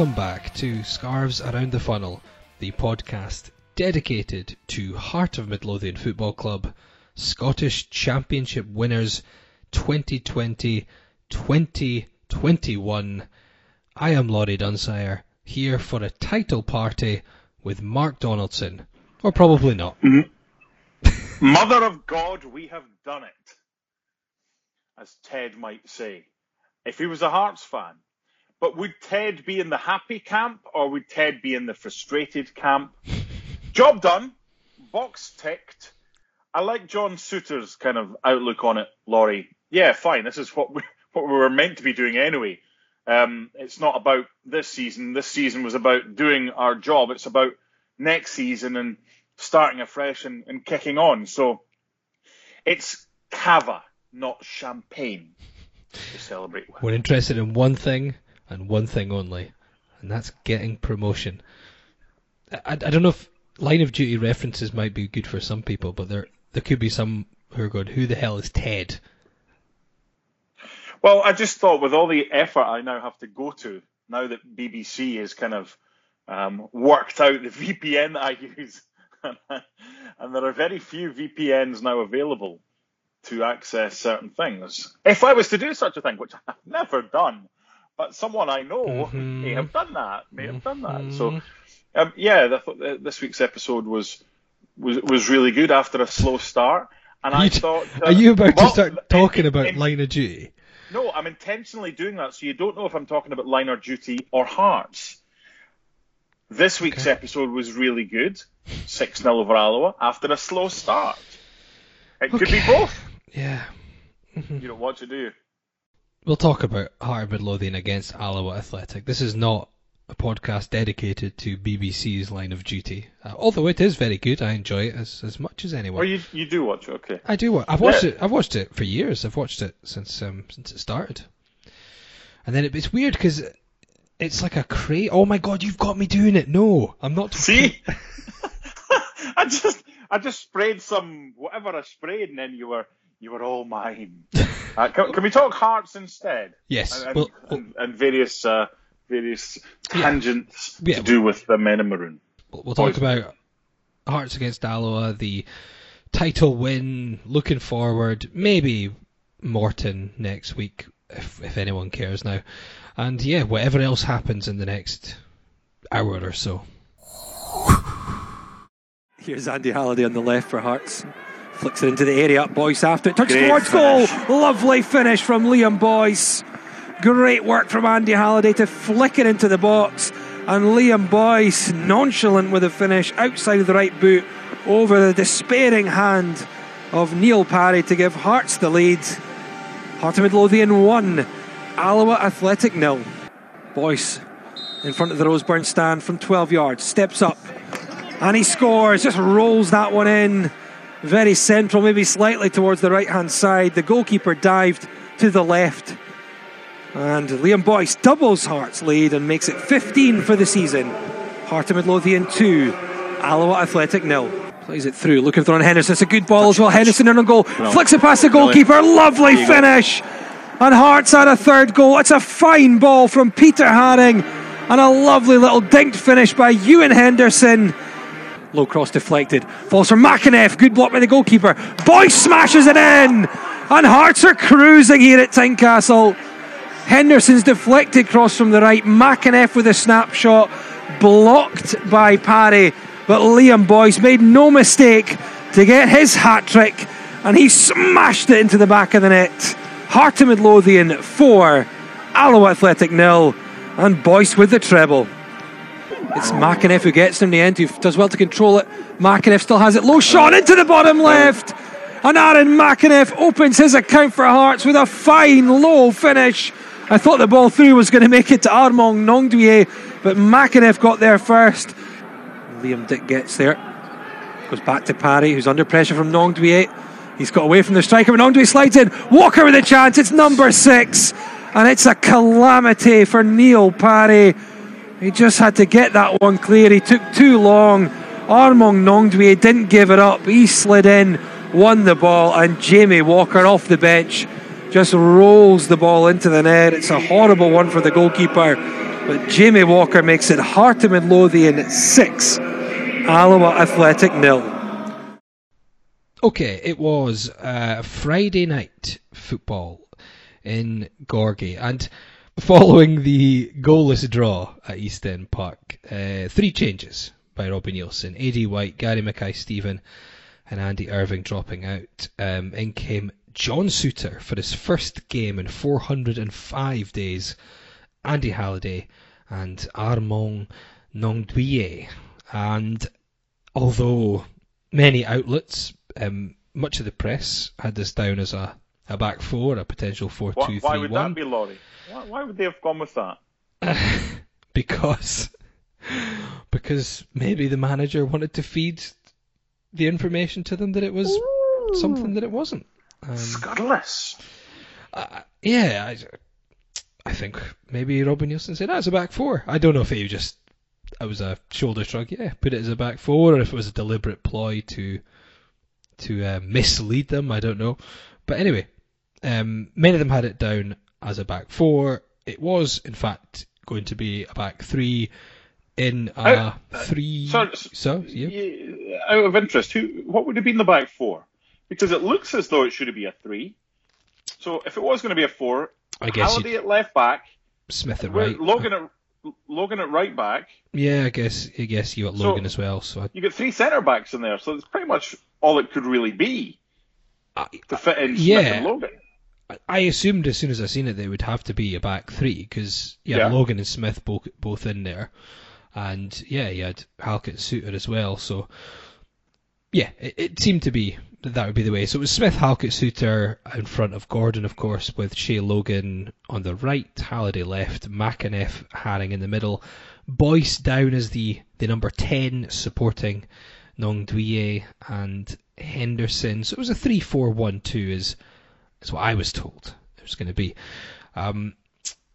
Welcome back to Scarves Around the Funnel, the podcast dedicated to Heart of Midlothian Football Club, Scottish Championship winners 2020-2021. I am Laurie Dunsire, here for a title party with Mark Donaldson. Or probably not. Mm-hmm. Mother of God, we have done it. As Ted might say. If he was a Hearts fan. But would Ted be in the happy camp or would Ted be in the frustrated camp? Job done. Box ticked. I like John Souttar's kind of outlook on it, Laurie. Yeah, fine. This is what we, what we were meant to be doing anyway. Um, it's not about this season. This season was about doing our job. It's about next season and starting afresh and, and kicking on. So it's cava, not champagne to celebrate with. We're interested in one thing and one thing only, and that's getting promotion. I, I don't know if line of duty references might be good for some people, but there there could be some who are going, "Who the hell is Ted?" Well, I just thought with all the effort I now have to go to now that BBC has kind of um, worked out the VPN I use, and there are very few VPNs now available to access certain things. If I was to do such a thing, which I've never done, but someone I know Mhm. may have done that, may have done that. So, um, yeah, I thought this week's episode was was was really good after a slow start, and I thought, are you about well, to start talking in- about in- line of duty? no, I'm intentionally doing that so you don't know if I'm talking about line or duty or hearts. This week's Okay. episode was really good. 6 0 over Alloa after a slow start. It could be both. Yeah. You don't want to do. We'll talk about Heart of Midlothian against Alloa Athletic. This is not a podcast dedicated to BBC's line of duty, uh, although it is very good. I enjoy it as, as much as anyone. Or you, you do watch it, okay. I do. wa- I've watched Yeah. it. I've watched it for years. I've watched it since um since it started. And then it, it's weird because it's like a crate. Oh my god, you've got me doing it. No, I'm not. See? I just I just sprayed some whatever I sprayed and then you were you were all mine. Uh, can, can we talk hearts instead? Yes. And, Well, and, and various uh, various Yeah. tangents Yeah. to do with the men in maroon. we'll, we'll talk Boys. about Hearts against Alloa, the title win, looking forward, maybe Morton next week if if anyone cares now, and yeah, whatever else happens in the next hour or so. Here's Andy Halliday on the left for Hearts. Flicks it into the area. Boyce after it. Great towards goal. Lovely finish from Liam Boyce. Great work from Andy Halliday to flick it into the box. And Liam Boyce, nonchalant with the finish, outside of the right boot, over the despairing hand of Neil Parry to give Hearts the lead. Heart of Midlothian 1, Alloa Athletic nil. Boyce in front of the Roseburn stand from 12 yards, steps up, and he scores, just rolls that one in. Very central, maybe slightly towards the right hand side. The goalkeeper dived to the left. And Liam Boyce doubles Hearts' lead and makes it 15 for the season. Heart of Midlothian 2, Alloa Athletic nil. Plays it through, looking for on Henderson. It's a good ball as well. Henderson in on goal. Flicks it past the goalkeeper. Lovely you go. finish. And Hearts had a third goal. It's a fine ball from Peter Haring. And a lovely little dinked finish by Ewan Henderson. Low cross deflected. Falls from McEneff. Good block by the goalkeeper. Boyce smashes it in. And Hearts are cruising here at Tynecastle. Henderson's deflected cross from the right. McEneff with a snapshot. Blocked by Parry. But Liam Boyce made no mistake to get his hat trick. And he smashed it into the back of the net. Heart of Midlothian 4. Alloa Athletic nil. And Boyce with the treble. It's McEneff who gets him in the end, who does well to control it. McEneff still has it low shot into the bottom left. And Aaron McEneff opens his account for Hearts with a fine low finish. I thought the ball through was going to make it to Armand Gnanduillet, but McEneff got there first. Liam Dick gets there. Goes back to Parry, who's under pressure from Gnanduillet. He's got away from the striker, but Gnanduillet slides in. Walker with a chance. It's number six. And it's a calamity for Neil Parry. He just had to get that one clear. He took too long. Armand Gnanduillet didn't give it up. He slid in, won the ball, and Jamie Walker off the bench just rolls the ball into the net. It's a horrible one for the goalkeeper. but Jamie Walker makes it Heart and Lothian 6, Alloa Athletic nil. Okay, it was uh, Friday night football in Gorgie, and following the goalless draw at East End Park, uh, three changes by Robbie Neilson, Aidy White, Gary Mackay Steven, and Andy Irving dropping out. Um, in came John Souttar for his first game in 405 days, Andy Halliday, and Armand Gnanduillet. And although many outlets, um, much of the press had this down as a, a back four, a potential 4 Why, 2 why 3 would 1. that be, Laurie? Why, why would they have gone with that? because because maybe the manager wanted to feed the information to them that it was something that it wasn't. Um, uh, yeah, I, I think maybe Robin Neilson said that's a back four. I don't know if he just it was a shoulder shrug. Yeah, put it as a back four, or if it was a deliberate ploy to to uh, mislead them. I don't know. But anyway, um, many of them had it down as a back four. It was, in fact, going to be a back three in a Uh, three. sorry, so yeah. Out of interest, who what would have been the back four? Because it looks as though it should be a three. So if it was going to be a four, I guess Halliday at left back, Smith at right. Logan at Logan at right back. Yeah, I guess I guess you got So- Logan as well. So I, You got three centre backs in there, so it's pretty much all it could really be I, to fit in Smith Yeah. and Logan. I assumed as soon as I seen it, they would have to be a back three because you had Yeah. Logan and Smith both both in there, and yeah, you had Halkett Souttar as well. So yeah, it, it seemed to be that that would be the way. So it was Smith, Halkett, Souttar in front of Gordon, of course, with Shay Logan on the right, Halliday left, McEneff, Haring in the middle, Boyce down as the the number ten supporting Gnanduillet and Henderson. So it was a three-four-one-two is is what I was told it was going to be. Um,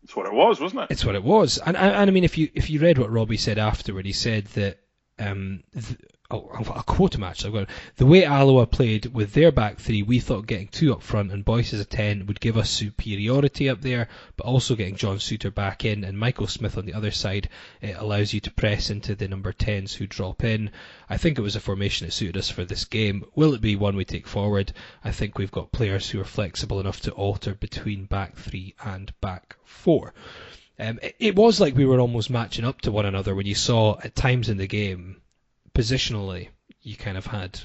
That's what it was, wasn't it? it's what it was, and, and, and I mean, if you if you read what Robbie said afterward, he said that um, th- oh, him actually. I've got the way Alloa played with their back three. We thought getting two up front and Boyce as a ten would give us superiority up there, but also getting John Souttar back in and Michael Smith on the other side. It allows you to press into the number tens who drop in. I think it was a formation that suited us for this game. Will it be one we take forward? I think we've got players who are flexible enough to alter between back three and back four. Um, it, it was like we were almost matching up to one another when you saw at times in the game, positionally, you kind of had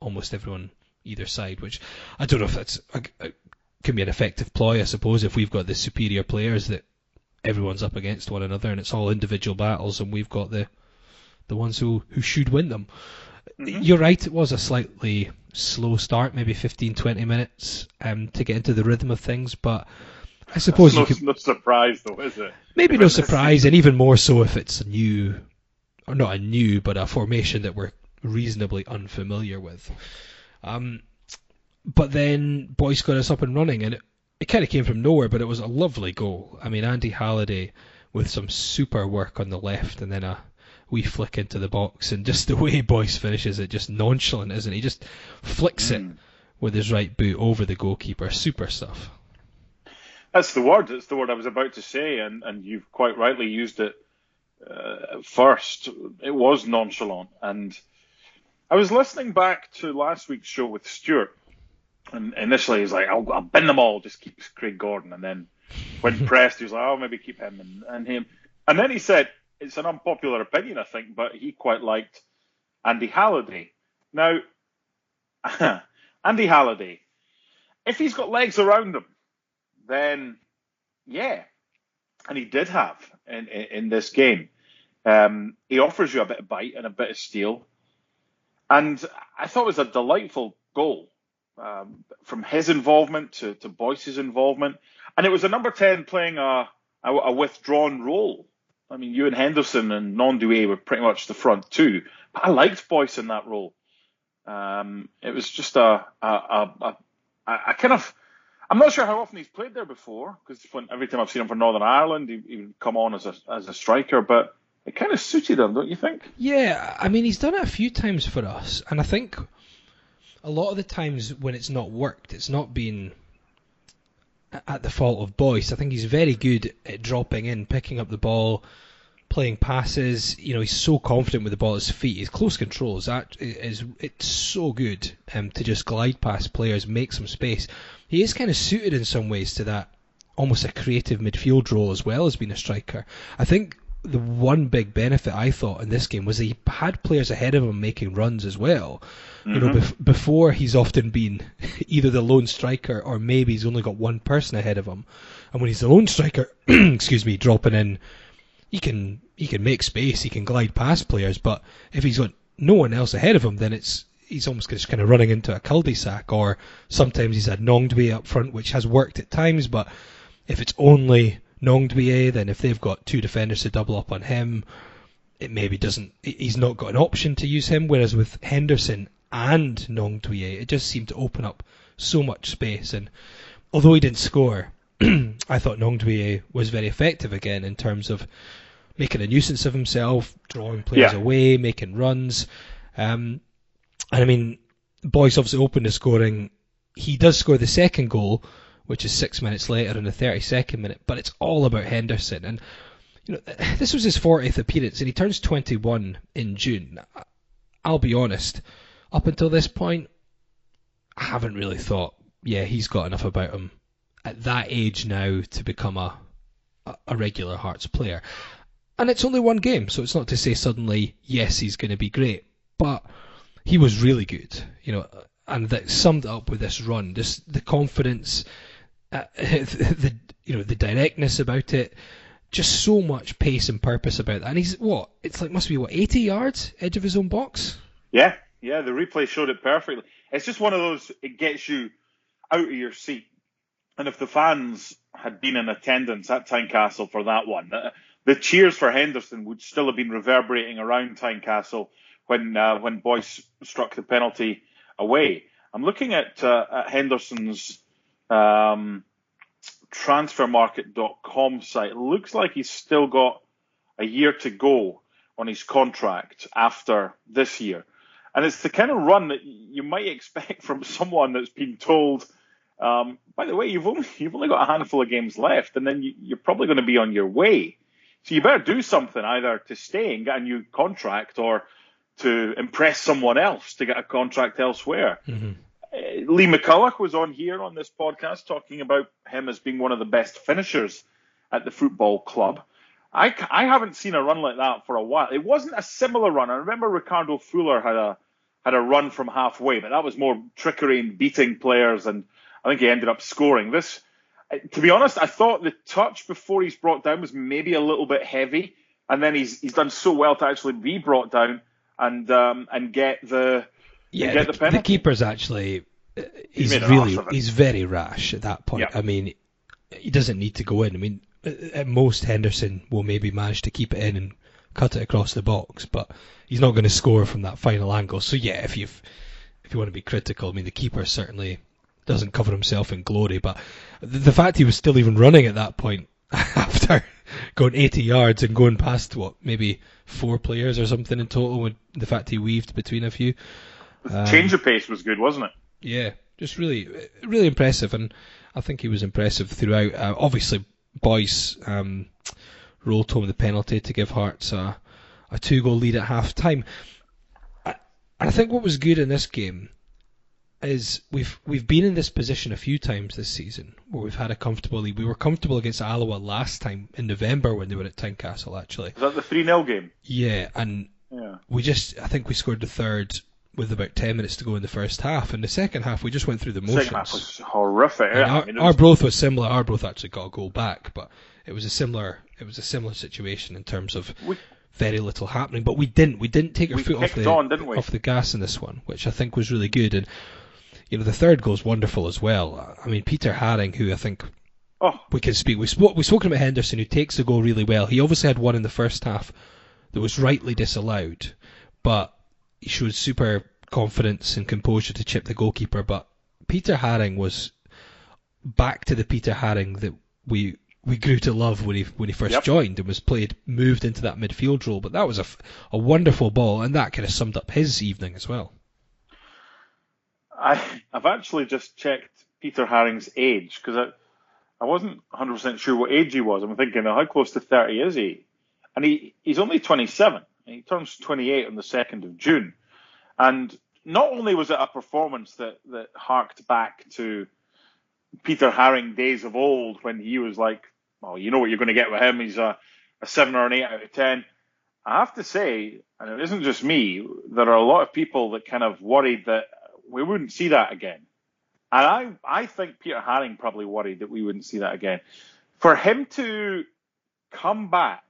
almost everyone either side, which I don't know if that's a, a, can be an effective ploy, I suppose, if we've got the superior players that everyone's up against one another and it's all individual battles and we've got the the ones who, who should win them. You're right, it was a slightly slow start, maybe 15, 20 minutes um, to get into the rhythm of things, but I suppose no, you could no surprise though, is it? Maybe no surprise, and even more so if it's a new, or not a new, but a formation that we're reasonably unfamiliar with. Um, but then Boyce got us up and running, and it, it kind of came from nowhere, but it was a lovely goal. I mean, Andy Halliday with some super work on the left, and then a wee flick into the box, and just the way Boyce finishes it, just nonchalant, isn't he? Just flicks it with his right boot over the goalkeeper. Super stuff. That's the word. That's the word I was about to say, and, and you've quite rightly used it uh, first. It was nonchalant, and I was listening back to last week's show with Stuart, and initially he's like, "I'll, I'll bin them all, just keep Craig Gordon," and then when pressed, he was like, "Oh, maybe keep him and, and him," and then he said, "It's an unpopular opinion, I think, but he quite liked Andy Halliday." Now, Andy Halliday, if he's got legs around him then yeah, and he did have in in, in this game. Um, he offers you a bit of bite and a bit of steel, and I thought it was a delightful goal um, from his involvement to to Boyce's involvement, and it was a number ten playing a a, a withdrawn role. I mean, Ewan Henderson and Gnanduillet were pretty much the front two, but I liked Boyce in that role. Um, it was just a, a, a, a kind of I'm not sure how often he's played there before, because every time I've seen him for Northern Ireland, he, would come on as a as a striker, but it kind of suited him, don't you think? Yeah, I mean he's done it a few times for us, and I think a lot of the times when it's not worked, it's not been at the fault of Boyce. I think he's very good at dropping in, picking up the ball, playing passes. You know, he's so confident with the ball at his feet. His close control is is it's so good um, to just glide past players, make some space. He is kind of suited in some ways to that almost a creative midfield role as well as being a striker. I think the one big benefit I thought in this game was he had players ahead of him making runs as well. Mm-hmm. You know, mm-hmm. bef- before he's often been either the lone striker or maybe he's only got one person ahead of him. And when he's the lone striker, excuse me, dropping in, he can he can make space, he can glide past players. But if he's got no one else ahead of him, then it's he's almost just kind of running into a cul-de-sac. Or sometimes he's had Gnanduillet up front, which has worked at times, but if it's only Gnanduillet, then if they've got two defenders to double up on him, it maybe doesn't. He's not got an option to use him. Whereas with Henderson and Gnanduillet, it just seemed to open up so much space. And although he didn't score, I thought Gnanduillet was very effective again in terms of making a nuisance of himself, drawing players yeah. away, making runs. Um, and I mean, Boyce obviously opened the scoring. He does score the second goal, which is six minutes later in the 32nd minute. But it's all about Henderson, and you know this was his 40th appearance, and he turns 21 in June. I'll be honest, up until this point, I haven't really thought, yeah, he's got enough about him at that age now to become a a regular Hearts player. And it's only one game, so it's not to say suddenly, yes, he's going to be great, but he was really good, you know, and that summed up with this run, this the confidence, uh, the you know the directness about it, just so much pace and purpose about that. And he's what? It's like must be what 80 yards edge of his own box. Yeah, yeah. The replay showed it perfectly. It's just one of those. It gets you out of your seat. And if the fans had been in attendance at Tynecastle for that one, the cheers for Henderson would still have been reverberating around Tynecastle when uh, when Boyce struck the penalty away. I'm looking at, uh, at Henderson's um, transfermarkt.com site. It looks like he's still got a year to go on his contract after this year. And it's the kind of run that you might expect from someone that's been told, um, by the way, you've only, you've only got a handful of games left, and then you, you're probably going to be on your way. So you better do something either to stay and get a new contract or to impress someone else to get a contract elsewhere. Mm-hmm. Lee McCulloch was on here on this podcast talking about him as being one of the best finishers at the football club. I, I haven't seen a run like that for a while. It wasn't a similar run. I remember Ricardo Fuller had a had a run from halfway, but that was more trickery and beating players, and I think he ended up scoring. This, to be honest, I thought the touch before he's brought down was maybe a little bit heavy, and then he's he's done so well to actually be brought down and um, and get the yeah, the, the, the, keeper's actually uh, he's he really he's very rash at that point. Yeah. I mean, he doesn't need to go in. I mean, at most Henderson will maybe manage to keep it in and cut it across the box, but he's not going to score from that final angle. So yeah, if you if you want to be critical, I mean the keeper certainly doesn't cover himself in glory, but the, the fact he was still even running at that point after going 80 yards and going past what maybe four players or something in total, with the fact he weaved between a few. Um, change of pace was good, wasn't it? Yeah, just really, really impressive, and I think he was impressive throughout. Uh, obviously, Boyce um, rolled home the penalty to give Hearts a, a two-goal lead at half time. I, I think what was good in this game is we've we've been in this position a few times this season where we've had a comfortable lead. We were comfortable against Alloa last time in November when they were at Tynecastle actually. Was that the three 0 game? Yeah, and yeah. we just I think we scored the third with about ten minutes to go in the first half. In the second half, we just went through the motions. Second half was horrific. Yeah, our, I mean, was... Arbroath was similar. Arbroath actually got a goal back, but it was a similar it was a similar situation in terms of. We very little happening, but we didn't. We didn't take our we foot off the on, off the gas in this one, which I think was really good. And you know, the third goal is wonderful as well. I mean, Peter Haring, who I think oh. we can speak. We spoke. We've spoken about Henderson, who takes the goal really well. He obviously had one in the first half that was rightly disallowed, but he showed super confidence and composure to chip the goalkeeper. But Peter Haring was back to the Peter Haring that we we grew to love when he when he first yep. joined and was played moved into that midfield role. But that was a, a wonderful ball, and that kind of summed up his evening as well. I, I've actually just checked Peter Haring's age because I I wasn't 100% sure what age he was. I'm thinking, oh, how close to 30 is he? And he, he's only 27. He turns 28 on the 2nd of June. And not only was it a performance that, that harked back to Peter Haring days of old when he was like, well, you know what you're going to get with him. He's a, a 7 or an 8 out of 10. I have to say, and it isn't just me, there are a lot of people that kind of worried that we wouldn't see that again. And I, I think Peter Haring probably worried that we wouldn't see that again. For him to come back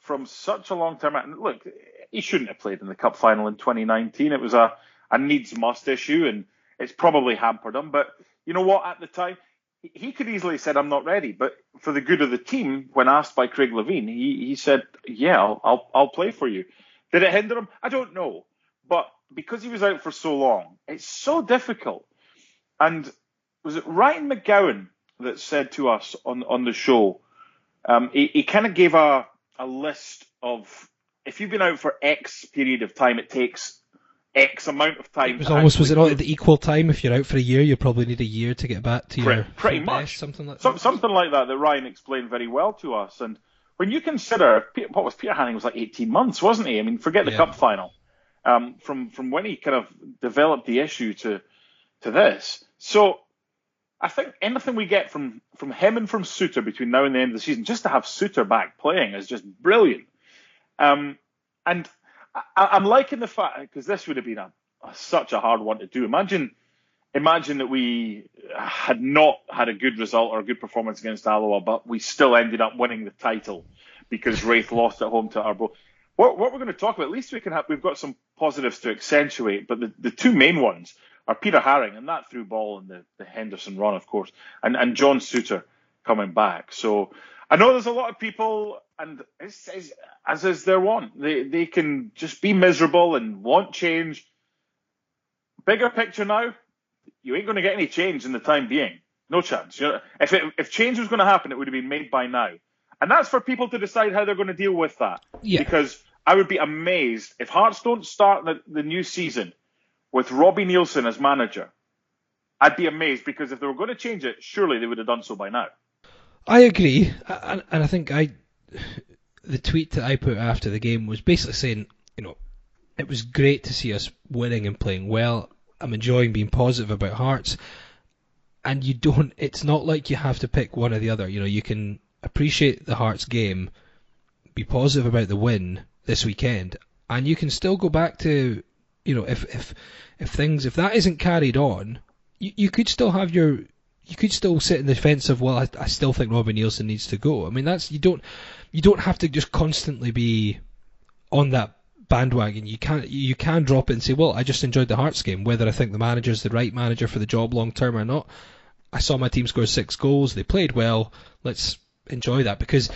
from such a long time, and look, he shouldn't have played in the cup final in 2019. It was a, a needs must issue, and it's probably hampered him. But you know what? At the time, he could easily have said, I'm not ready. But for the good of the team, when asked by Craig Levein, he, he said, Yeah, I'll, I'll, I'll play for you. Did it hinder him? I don't know. But because he was out for so long, it's so difficult. And was it Ryan McGowan that said to us on on the show? Um, he, he kind of gave a a list of if you've been out for X period of time, it takes X amount of time. It was almost was it not the equal time? If you're out for a year, you probably need a year to get back to pretty, your pretty much best, something like so, that. Something like that that Ryan explained very well to us. And when you consider what was Peter Haring was like 18 months, wasn't he? I mean, forget the Yeah. cup final. Um, from from when he kind of developed the issue to to this. So I think anything we get from from him and from Souttar between now and the end of the season, just to have Souttar back playing is just brilliant. Um, and I, I'm liking the fact because this would have been a, a, such a hard one to do. Imagine, imagine that we had not had a good result or a good performance against Alloa, but we still ended up winning the title because Raith lost at home to Arbroath. What, what we're going to talk about, at least we can have, we've got some positives to accentuate, but the, the two main ones are Peter Haring and that through ball and the, the Henderson run, of course, and, and John Souttar coming back. So I know there's a lot of people, and it's, it's, as is their want, they they can just be miserable and want change. Bigger picture now, you ain't going to get any change in the time being. No chance. You know, if it, if change was going to happen, it would have been made by now, and that's for people to decide how they're going to deal with that. Yeah. Because I would be amazed if Hearts don't start the, the new season with Robbie Neilson as manager. I'd be amazed because if they were going to change it, surely they would have done so by now. I agree, and, and I think I the tweet that I put after the game was basically saying, you know, it was great to see us winning and playing well. I'm enjoying being positive about Hearts, and you don't. It's not like you have to pick one or the other. You know, you can appreciate the Hearts game, be positive about the win this weekend, and you can still go back to, you know, if if if things if that isn't carried on, you, you could still have your you could still sit in the fence of well, I, I still think Robbie Neilson needs to go. I mean, that's you don't you don't have to just constantly be on that bandwagon. You can you can drop it and say, well, I just enjoyed the Hearts game, whether I think the manager's the right manager for the job long term or not. I saw my team score six goals. They played well. Let's enjoy that because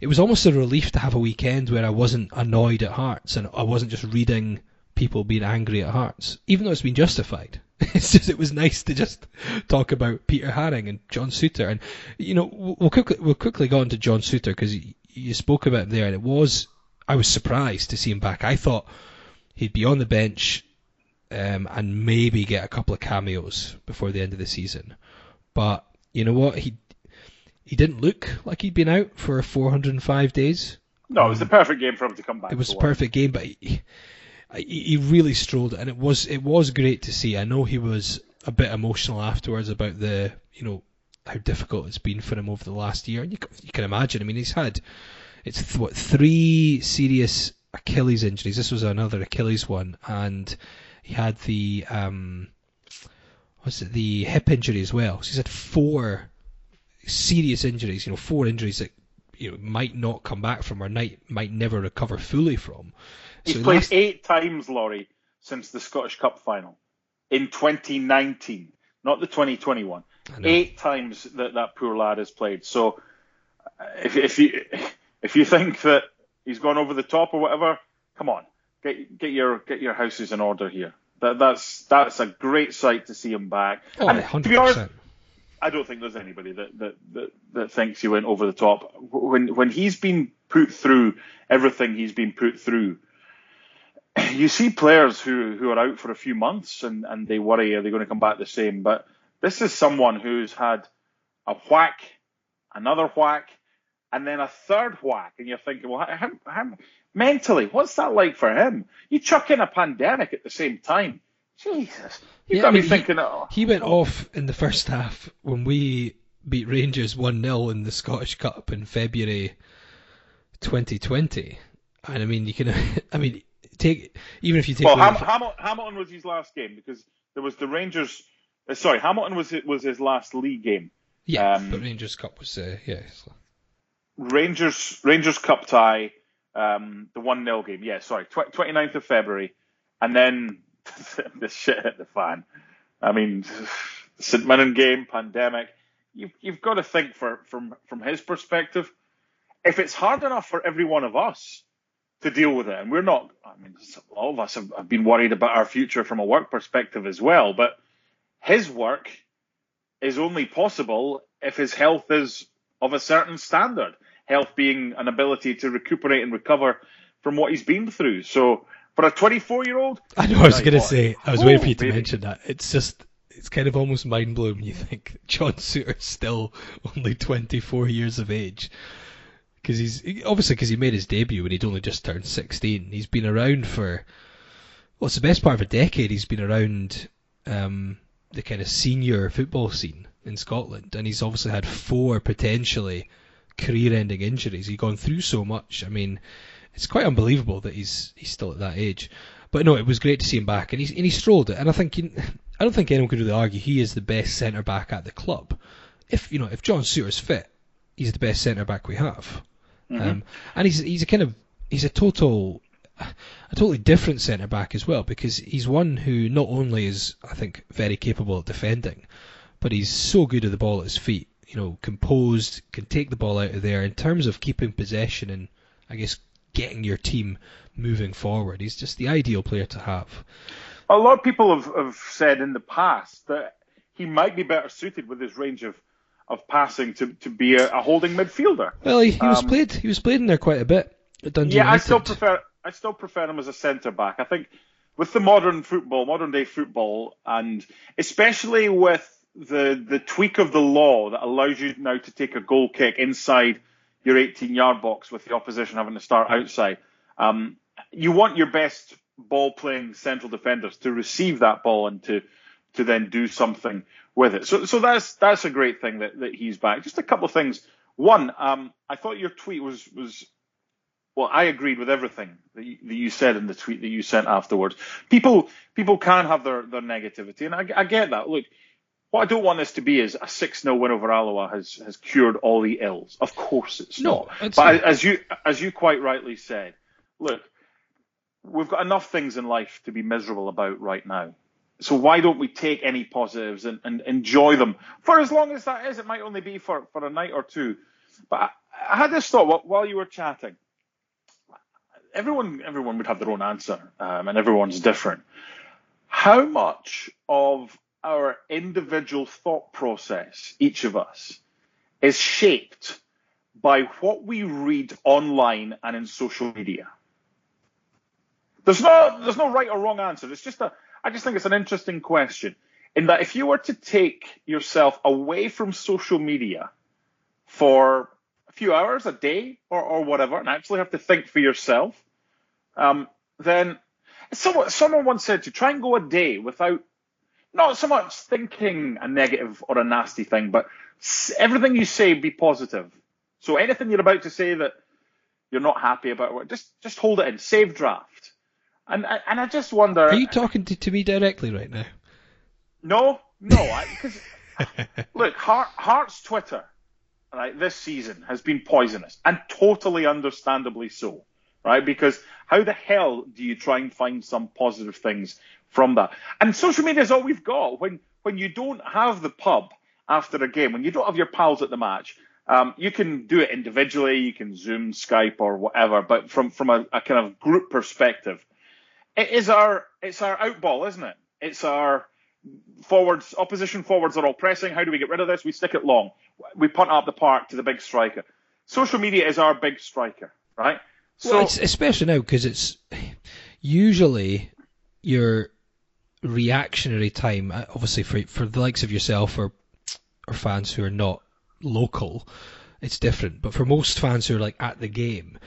it was almost a relief to have a weekend where I wasn't annoyed at Hearts and I wasn't just reading people being angry at Hearts, even though it's been justified. It's just it was nice to just talk about Peter Haring and John Souttar, and you know we'll quickly we'll quickly go on to John Souttar because you spoke about him there, and it was I was surprised to see him back. I thought he'd be on the bench um, and maybe get a couple of cameos before the end of the season, but you know what he he didn't look like he'd been out for 405 days. No, it was the perfect game for him to come back. It was a perfect game, but he, he he really strolled, and it was it was great to see. I know he was a bit emotional afterwards about the you know how difficult it's been for him over the last year, and you, you can imagine. I mean, he's had it's th- what three serious Achilles injuries. This was another Achilles one, and he had the um, what's it the hip injury as well. So he's had four serious injuries. You know, four injuries that you know might not come back from or might might never recover fully from. He's So played last- eight times, Laurie, since the Scottish Cup final in 2019, not the 2021. Eight times that that poor lad has played. So if, if you if you think that he's gone over the top or whatever, come on, get get your get your houses in order here. That that's that's a great sight to see him back. Oh, and 100%. be honest, I don't think there's anybody that, that, that, that thinks he went over the top. When when he's been put through everything he's been put through, you see players who, who are out for a few months and, and they worry are they going to come back the same. But this is someone who's had a whack, another whack, and then a third whack, and you're thinking, well, how, how, mentally, what's that like for him? You chuck in a pandemic at the same time. Jesus, you've Yeah, got I me thinking. oh, He went off in the first half when we beat Rangers 1 0 in the Scottish Cup in February 2020. And I mean, you can, I mean, take, even if you take well, Ham, Hamilton, Hamilton was his last game because there was the Rangers. Uh, sorry, Hamilton was was his last league game. yeah, um, but Rangers Cup was, uh, yeah. so- Rangers Rangers Cup tie, um, the one 0 game. Yeah, sorry, tw- 29th of February, and then the shit hit the fan. I mean, St Mirren game, pandemic. You've you've got to think for from from his perspective. If it's hard enough for every one of us to deal with it, and we're not. I mean, all of us have, have been worried about our future from a work perspective as well. But his work is only possible if his health is of a certain standard. Health being an ability to recuperate and recover from what he's been through. So for a 24 year old, I know I was going to say, I was waiting for you to baby. mention that. It's just, it's kind of almost mind blowing when you think John Souttar's still only 24 years of age. Because he's, obviously because he made his debut when he'd only just turned 16. He's been around for, well, it's the best part of a decade. He's been around um, the kind of senior football scene in Scotland. And he's obviously had four potentially career ending injuries. He's gone through so much. I mean, it's quite unbelievable that he's he's still at that age. But no, it was great to see him back, and he and he strolled it. And I think he, I don't think anyone could really argue he is the best centre back at the club. If you know if John Souttar's fit, he's the best centre back we have. Um, and he's he's a kind of he's a total a totally different centre back as well because he's one who not only is I think very capable at defending, but he's so good at the ball at his feet. You know, composed, can take the ball out of there in terms of keeping possession and I guess getting your team moving forward. He's just the ideal player to have. a lot of people have, have said in the past that he might be better suited with his range of, of passing to, to be a, a holding midfielder. Well, he, he was Um, played he was played in there quite a bit at Dundee Yeah, I still prefer I still prefer him as a centre back. I think with the modern football, modern day football, and especially with the the tweak of the law that allows you now to take a goal kick inside your 18 yard box with the opposition having to start outside. Um, you want your best ball playing central defenders to receive that ball and to to then do something with it. So so that's that's a great thing that, that he's back. Just a couple of things. One, um, I thought your tweet was was well, I agreed with everything that you, that you said in the tweet that you sent afterwards. People people can have their, their negativity, and I, I get that. Look, what I don't want this to be is a six 0 win over Alloa has has cured all the ills. Of course, it's No, not. it's but not. as you as you quite rightly said, look, we've got enough things in life to be miserable about right now. So why don't we take any positives and, and enjoy them for as long as that is? It might only be for, for a night or two. But I, I had this thought while- while you were chatting. Everyone everyone would have their own answer, um, and everyone's different. How much of our individual thought process, each of us, is shaped by what we read online and in social media? There's no there's no right or wrong answer. It's just a I just think it's an interesting question. In that if you were to take yourself away from social media for a few hours, a day, or, or whatever, and actually have to think for yourself, um, then someone someone once said to try and go a day without not so much thinking a negative or a nasty thing, but everything you say be positive. So anything you're about to say that you're not happy about, just just hold it in, save draft. And I- and I just wonder. Are you talking to, to me directly right now? No, no, because look, Hart, Hart's Twitter, right, this season has been poisonous, and totally understandably so, right? Because how the hell do you try and find some positive things from that? And social media is all we've got. When when you don't have the pub after a game, when you don't have your pals at the match, um, you can do it individually. You can Zoom, Skype, or whatever. But from from a, a kind of group perspective, it is our it's our outball, isn't it? It's our forwards, opposition forwards are all pressing. How do we get rid of this? We stick it long. We punt up the park to the big striker. Social media is our big striker, right? So well, it's especially now because it's usually your reactionary time. uh, Obviously, for for the likes of yourself or or fans who are not local, it's different. But for most fans who are like at the game,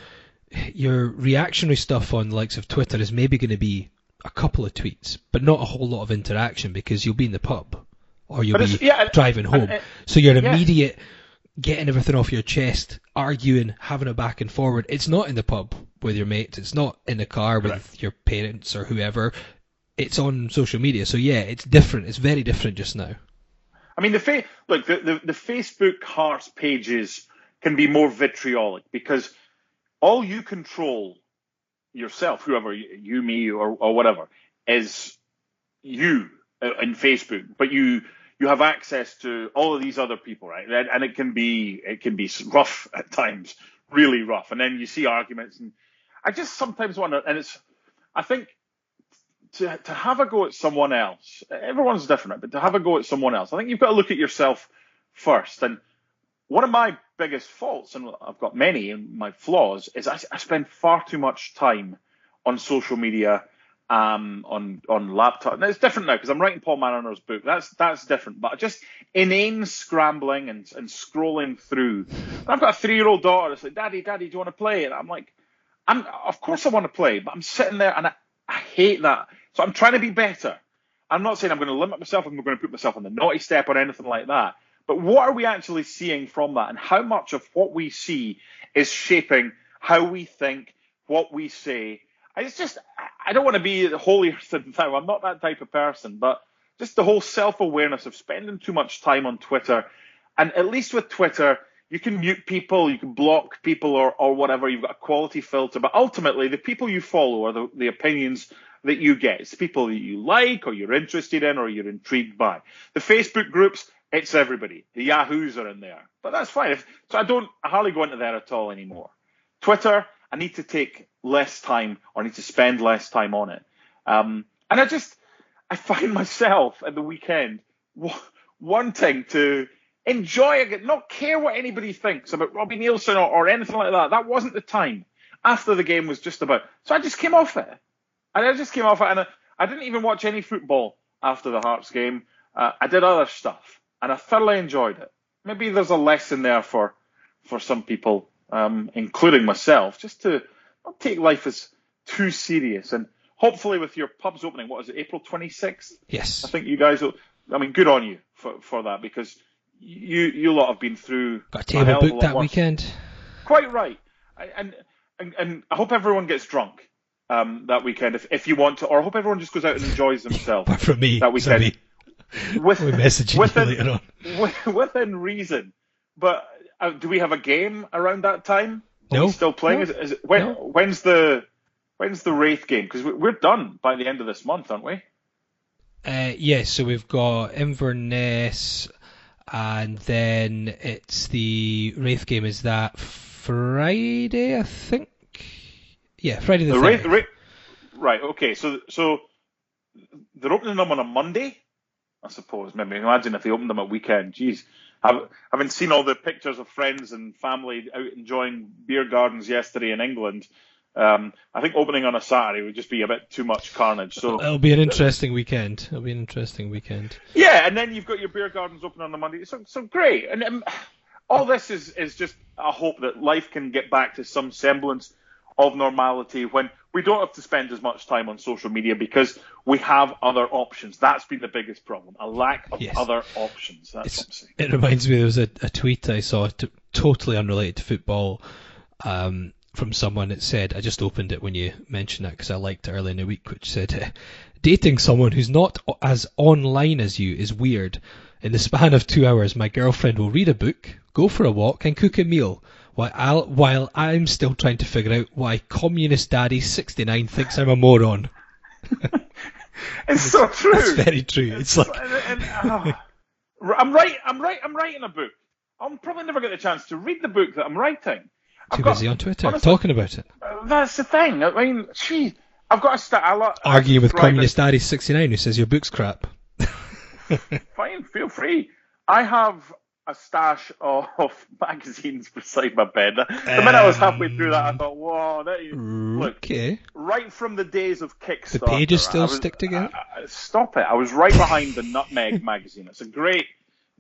your reactionary stuff on the likes of Twitter is maybe going to be a couple of tweets, but not a whole lot of interaction because you'll be in the pub or you'll be yeah, driving home. and- and- so your yeah. immediate getting everything off your chest, arguing, having a back and forward. It's not in the pub with your mates. It's not in the car with Correct. your parents or whoever. It's on social media. So yeah, it's different. It's very different just now. I mean, the fa- look, the, the, the Facebook Hearts pages can be more vitriolic because all you control yourself, whoever you, me, or, or whatever, is you uh, in Facebook. But you you have access to all of these other people, right? And, and it can be it can be rough at times, really rough. And then you see arguments, and I just sometimes wonder, and it's I think to to have a go at someone else, everyone's different, but to have a go at someone else, I think you've got to look at yourself first. And one of my biggest faults, and I've got many, my flaws, is I, I spend far too much time on social media, um, on on laptop. And it's different now because I'm writing Paul Mariner's book. That's that's different. But just inane scrambling and and scrolling through. And I've got a three year old daughter. It's like, Daddy, Daddy, do you want to play? And I'm like, I'm of course I want to play, but I'm sitting there and I, I hate that. So I'm trying to be better. I'm not saying I'm going to limit myself. I'm not going to put myself on the naughty step or anything like that. But what are we actually seeing from that, and how much of what we see is shaping how we think, what we say? It's just I- don't want to be holier than thou. I'm not that type of person, but just the whole self-awareness of spending too much time on Twitter, and at least with Twitter, you can mute people, you can block people, or or whatever. You've got a quality filter, but ultimately, the people you follow are the, the opinions that you get. It's people that you like, or you're interested in, or you're intrigued by. The Facebook groups, it's everybody. The Yahoos are in there, but that's fine. If, so I don't I hardly go into there at all anymore. Twitter, I need to take less time or need to spend less time on it. Um, and I just, I find myself at the weekend w- wanting to enjoy it, not care what anybody thinks about Robbie Neilson or, or anything like that. That wasn't the time. After the game was just about, so I just came off it. And I just came off it, and I, I didn't even watch any football after the Hearts game. Uh, I did other stuff, and I thoroughly enjoyed it. Maybe there's a lesson there for for some people, um, including myself, just to not take life as too serious. And hopefully, with your pubs opening, what is it, April 26th? Yes. I think you guys will. I mean, good on you for, for that because you you lot have been through Got a table booked that worse. weekend. Quite right. I- And, and and I hope everyone gets drunk um, that weekend if, if you want to, or I hope everyone just goes out and enjoys themselves Apart from me, that weekend. sorry. With, We'll message you within, later on. within reason. But uh, do we have a game around that time? Are No. we still playing? No. Is, it- is it, when, No. When's the when's the Raith game? Because we're done by the end of this month, aren't we? Uh, yes, so we've got Inverness, and then it's the Raith game. Is that Friday? I think. Yeah, Friday the The 30th. Raith, Raith, right. Okay. So so they're opening them on a Monday, I suppose. Maybe imagine if they opened them at weekend. Jeez, I've, haven't seen all the pictures of friends and family out enjoying beer gardens yesterday in England. Um, I think opening on a Saturday would just be a bit too much carnage. So It'll be an interesting weekend. It'll be an interesting weekend. yeah, and then you've got your beer gardens open on the Monday. So so great. And um, all this is is just a hope that life can get back to some semblance of normality when we don't have to spend as much time on social media because we have other options. That's been the biggest problem, a lack of Yes. other options. That's what I'm saying. it reminds me there was a, a tweet I saw t- totally unrelated to football um, from someone that said I just opened it when you mentioned that because I liked it early in the week, which said dating someone who's not as online as you is weird. In the span of two hours, my girlfriend will read a book, go for a walk, and cook a meal. While, I'll, while I'm still trying to figure out why communist daddy 69 thinks I'm a moron. It's so true. It's very true. It's like And- and, ah. I'm right. I'm right. I'm writing a book. I'll probably never get the chance to read the book that I'm writing. I've too got- busy on Twitter honestly- talking about it. Uh, That's the thing. I mean, gee, I've got to start. I lo- I Arguing with communist daddy 69 who says your book's crap. Fine, feel free. I have a stash of magazines beside my bed. The minute I was halfway through that, I thought, "Whoa, that is, look!" Okay. Right from the days of Kickstarter, The pages still was- stick together? I- I- stop it! I was right behind the Nutmeg magazine. It's a great,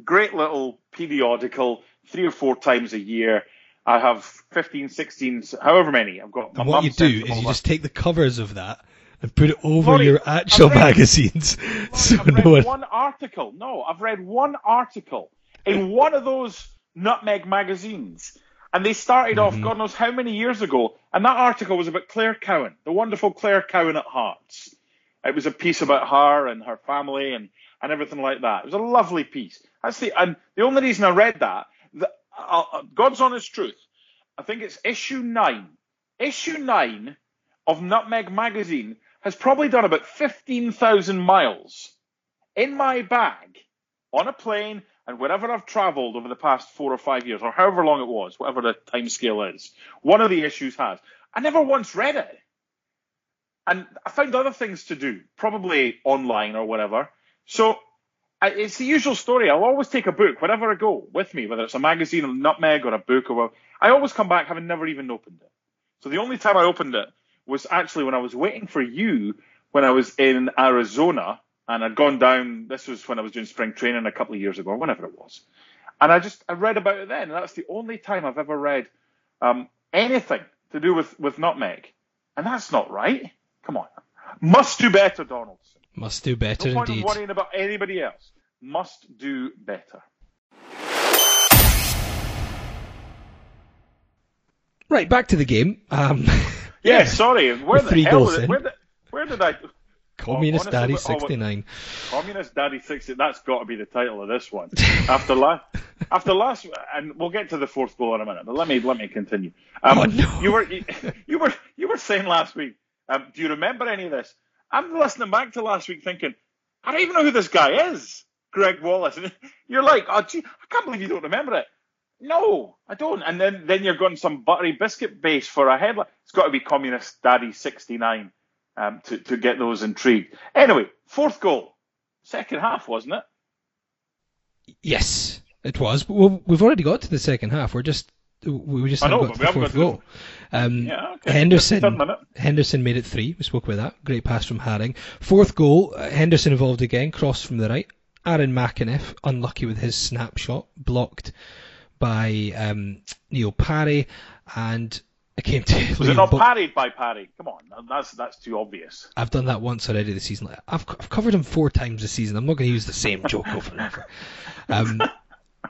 great little periodical, three or four times a year. I have 15, 16, however many. I've got. And what you do is you just take the covers of that and put it over Sorry, your actual read- magazines, so I've read no one. one article. No, I've read one article in one of those Nutmeg magazines. And they started Mm-hmm. off God knows how many years ago. And that article was about Claire Cowan, the wonderful Claire Cowan at Hearts. It was a piece about her and her family and, and everything like that. It was a lovely piece. That's the and the only reason I read that, the, uh, uh, God's honest truth, I think it's issue nine. Issue nine of Nutmeg magazine has probably done about fifteen thousand miles in my bag on a plane and wherever I've travelled over the past four or five years, or however long it was, whatever the time scale is, one of the issues has. I never once read it. And I found other things to do, probably online or whatever. So I, it's the usual story. I'll always take a book wherever I go with me, whether it's a magazine, a nutmeg, or a book, or whatever. I always come back having never even opened it. So the only time I opened it was actually when I was waiting for you when I was in Arizona and I'd gone down. This was when I was doing spring training a couple of years ago, or whenever it was. And I just I read about it then, and that's the only time I've ever read um, anything to do with with nutmeg, and that's not right. Come on, must do better, Donaldson. Must do better No point in indeed. worrying about anybody else. Must do better. Right, back to the game. Um, Yeah, sorry. Where the three hell goals did, where, did, where did I? Communist Daddy what- oh, 69. Communist Daddy 60. That's got to be the title of this one. After last, after last, and we'll get to the fourth goal in a minute. But let me let me continue. Um, Oh, no. You were you were you were saying last week. Um, do you remember any of this? I'm listening back to last week, thinking I don't even know who this guy is, Gregg Wallace. And you're like, oh, gee, I can't believe you don't remember it. No, I don't. And then then you're going some buttery biscuit base for a headline. It's got to be Communist Daddy 69 um, to to get those intrigued. Anyway, fourth goal, second half, wasn't it? Yes, it was. But well, we've already got to the second half. We're just we just I haven't know, got to the fourth got to goal. Um, Yeah, okay. Henderson. Henderson made it three. We spoke about that. Great pass from Haring. Fourth goal. uh, Henderson involved again. Cross from the right. Aaron McEneff unlucky with his snapshot, blocked by um, Neil Parry, and it came to. Was it not Bo- parried by Parry? Come on, that's that's too obvious. I've done that once already this season. I've, I've covered him four times this season. I'm not going to use the same joke over and over. Um,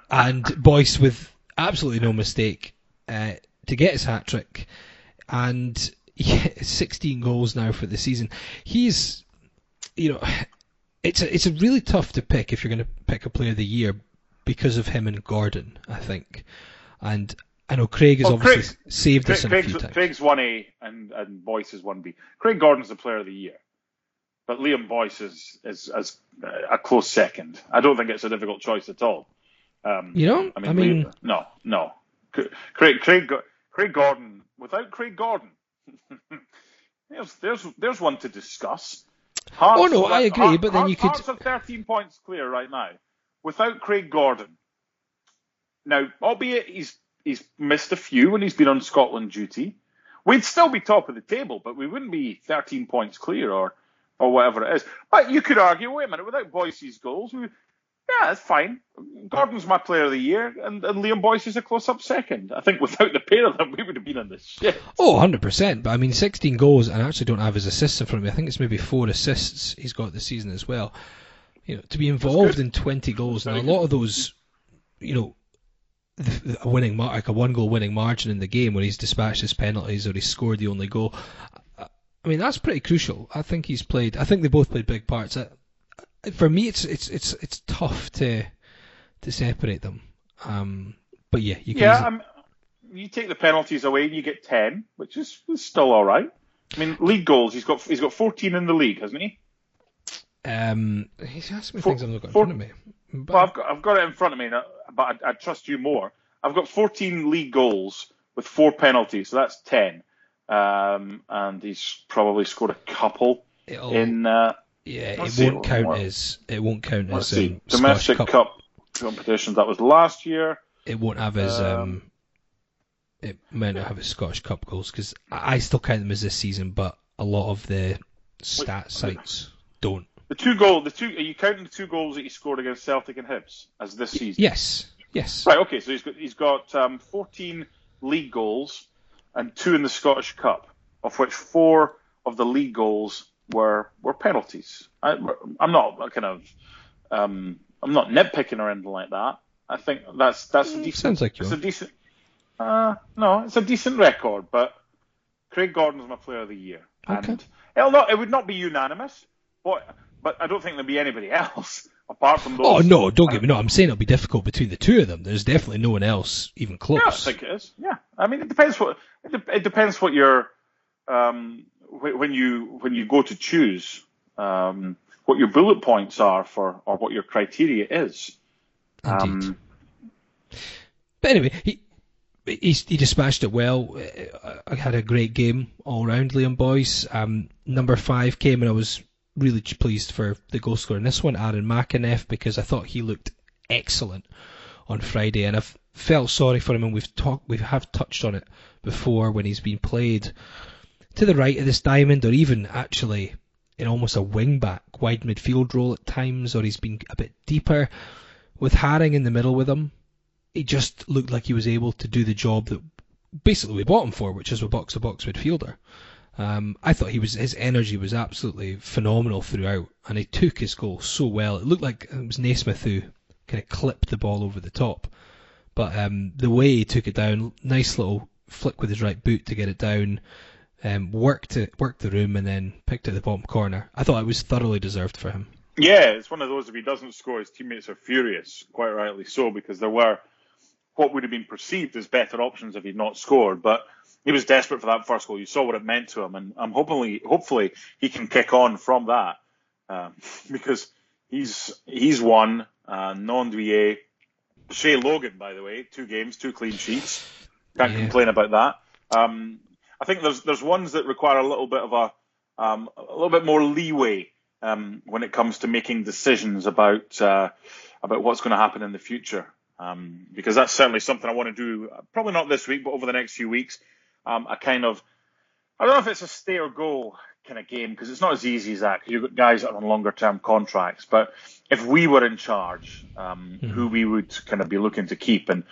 and Boyce with absolutely no mistake uh, to get his hat trick, and yeah, 16 goals now for the season. He's, you know, it's a, it's a really tough to pick if you're going to pick a player of the year because of him and Gordon. I think, and I know Craig has Well, obviously Craig- saved Craig, us in a Craig's, few times. Craig's one A and and Boyce is one B. Craig Gordon's the player of the year, but Liam Boyce is is, is a close second. I don't think it's a difficult choice at all. Um, You know, I mean, I mean- Liam- no, no. Craig Craig Craig Gordon without Craig Gordon. there's there's there's one to discuss. Hearts, Oh, no, I agree, Hearts- but then you could- Hearts are 13 points clear right now without Craig Gordon. Now, albeit he's he's missed a few when he's been on Scotland duty, we'd still be top of the table, but we wouldn't be 13 points clear or or whatever it is. But you could argue, wait a minute, without Boyce's goals, we, yeah, that's fine. Gordon's my player of the year, and, and Liam Boyce is a close-up second. I think without the pair of them, we would have been in this shit. Oh, 100%. But I mean, 16 goals, and I actually don't have his assists in front of me. I think it's maybe four assists he's got this season as well. You know, to be involved in 20 goals, and a lot of those, you know, a winning like a one goal winning margin in the game where he's dispatched his penalties or he's scored the only goal. I- mean, that's pretty crucial. I think he's played. I think they both played big parts. For me, it's it's it's it's tough to to separate them. Um, but yeah, you can. Yeah, um, you take the penalties away and you get 10, which is, is still all right. I mean, league goals, he's got he's got 14 in the league, hasn't he? Um, he's asked me For- things I've not got in front of me. But Well, I've got I've got it in front of me, but I, I trust you more. I've got 14 league goals with four penalties, so that's 10. Um, and he's probably scored a couple it'll, in. Uh, yeah, it won't count as it won't count let's as see, um, domestic Cup. cup. competitions. That was last year. It won't have as um, Um, it might not have his Scottish Cup goals because I, I still count them as this season, but a lot of the stat sites don't. The two goal, the two. Are you counting the two goals that he scored against Celtic and Hibs as this season? Yes, Yes. Right. Okay. So he's got he's got um, 14 league goals and two in the Scottish Cup, of which four of the league goals were were penalties. I, am not kind of um, I'm not nitpicking or anything like that. I think that's that's a Mm, decent. sounds like you it's a decent. Uh, no, it's a decent record, but Craig Gordon's my player of the year, Okay. and it'll not, it would not be unanimous, but but I don't think there'll be anybody else apart from those. Oh no, don't get me No, I'm saying it'll be difficult between the two of them. There's definitely no one else even close. Yeah, I think it is. Yeah, I mean, it depends what it, de- it depends what your um, wh- when you when you go to choose um, what your bullet points are for or what your criteria is. Indeed. Um, But anyway, he he, he dispatched it well. I had a great game all round, Liam Boyce. Um, number five came, and I was really pleased for the goal scorer in this one, Aaron McEneff, because I thought he looked excellent on Friday, and I've felt sorry for him, and we've talked, we have touched on it before when he's been played to the right of this diamond, or even actually in almost a wing back wide midfield role at times, or he's been a bit deeper. With Haring in the middle with him, he just looked like he was able to do the job that basically we bought him for, which is a box to box midfielder. Um, I thought he was his energy was absolutely phenomenal throughout, and he took his goal so well. It looked like it was Naismith who kind of clipped the ball over the top, but um, the way he took it down, nice little flick with his right boot to get it down, um, worked it, worked the room, and then picked it at the bottom corner. I thought it was thoroughly deserved for him. yeah, it's one of those. If he doesn't score, his teammates are furious, quite rightly so, because there were what would have been perceived as better options if he'd not scored, but. He was desperate for that first goal. You saw what it meant to him, and I'm hopefully, hopefully, he can kick on from that um, because he's he's won. Uh, Gnanduillet, Shay Logan, by the way, two games, two clean sheets. Can't Yeah. complain about that. Um, I think there's there's ones that require a little bit of a um, a little bit more leeway um, when it comes to making decisions about uh, about what's going to happen in the future. Um, because that's certainly something I want to do. uh, Probably not this week, but over the next few weeks. Um, a kind of I don't know if it's a stay or go kind of game because it's not as easy as that. 'cause you've got guys that are on longer term contracts. But if we were in charge, um, who we would kind of be looking to keep, and